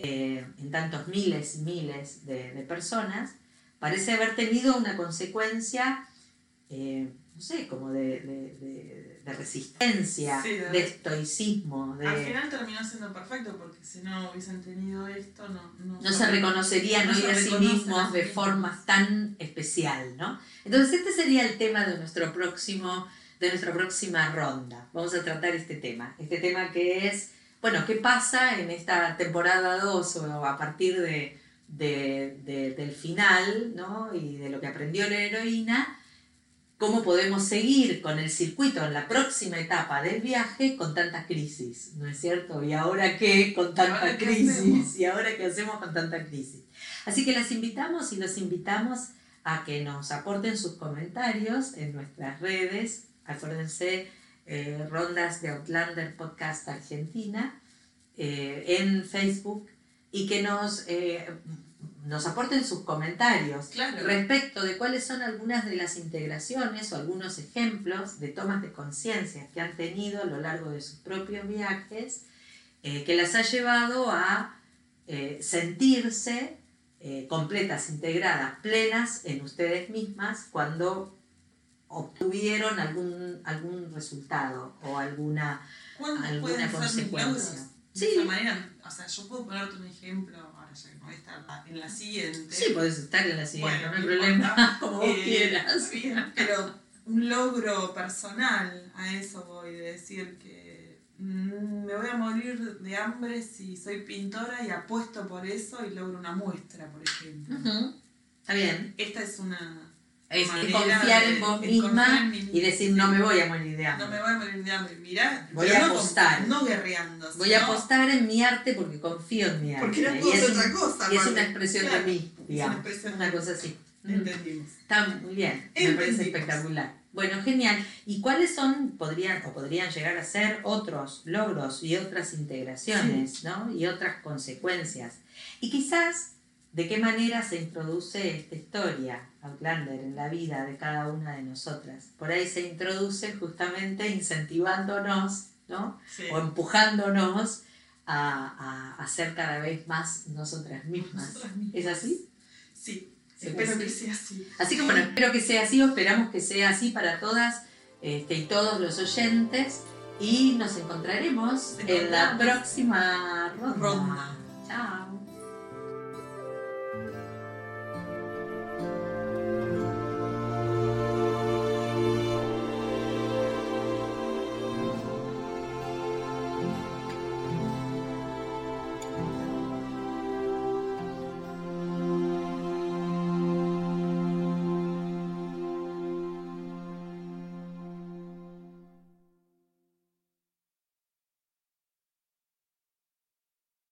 Eh, en tantos miles y miles de, de personas, parece haber tenido una consecuencia, eh, no sé, como de, de- de- de resistencia,
Sí, de-
estoicismo.
Al final terminó siendo perfecto porque si no hubiesen tenido esto, no, no,
no se reconocerían
no
hoy
se
a sí mismos de forma tan especial, ¿no? Entonces este sería el tema de nuestro próximo, de nuestra próxima ronda. Vamos a tratar este tema, este tema que es, bueno, ¿qué pasa en esta temporada 2 o a partir de, de- de- del final, ¿no? Y de lo que aprendió la heroína, cómo podemos seguir con el circuito en la próxima etapa del viaje con tanta crisis, ¿no es cierto? ¿Y ahora qué con tanta crisis?
hacemos?
¿Y ahora qué hacemos con tanta crisis? Así que las invitamos y los invitamos a que nos aporten sus comentarios en nuestras redes. Acuérdense, eh, Rondas de Outlander Podcast Argentina eh, en Facebook y que nos, eh, nos aporten sus comentarios
Claro.
respecto de cuáles son algunas de las integraciones o algunos ejemplos de tomas de conciencia que han tenido a lo largo de sus propios viajes, eh, que las ha llevado a eh, sentirse eh, completas, integradas, plenas en ustedes mismas cuando obtuvieron algún, algún resultado o alguna...
¿Cuántos
alguna consecuencia. Sí.
De esa manera, o sea, yo puedo ponerte un ejemplo, ahora ya que no voy a estar en la siguiente.
Sí, podés estar en la siguiente,
Bueno,
no hay problema, como vos
Eh,
quieras.
bien, pero un logro personal, a eso voy, de decir que mm, me voy a morir de hambre si soy pintora y apuesto por eso y logro una muestra, por ejemplo.
Ujú, Está bien.
Esta es una...
Es confiar en vos
es
misma
en
y decir no me voy a morir de hambre.
No me voy a morir de hambre. Mirá,
Voy a
no
apostar.
No guerreando.
Voy a apostar en mi arte porque confío en mi arte.
Porque no puedo
es
otra cosa.
Y es una expresión
Claro,
de mí,
una
digamos.
expresión
Una
de-
cosa así.
Entendimos.
Está muy bien, me parece espectacular. Bueno, genial. ¿Y cuáles son, podrían o podrían llegar a ser otros logros y otras integraciones, ¿no? Y otras consecuencias? Y quizás, ¿de qué manera se introduce esta historia, Outlander, en la vida de cada una de nosotras? Por ahí se introduce justamente incentivándonos, ¿no?
Sí.
O empujándonos a, a, a ser cada vez más nosotras mismas.
Nosotras mismas.
¿Es así?
Sí, espero que sea así.
Así que bueno, espero que sea así, o esperamos que sea así para todas este, y todos los oyentes. Y nos encontraremos en la próxima ronda.
Ronda.
Chao.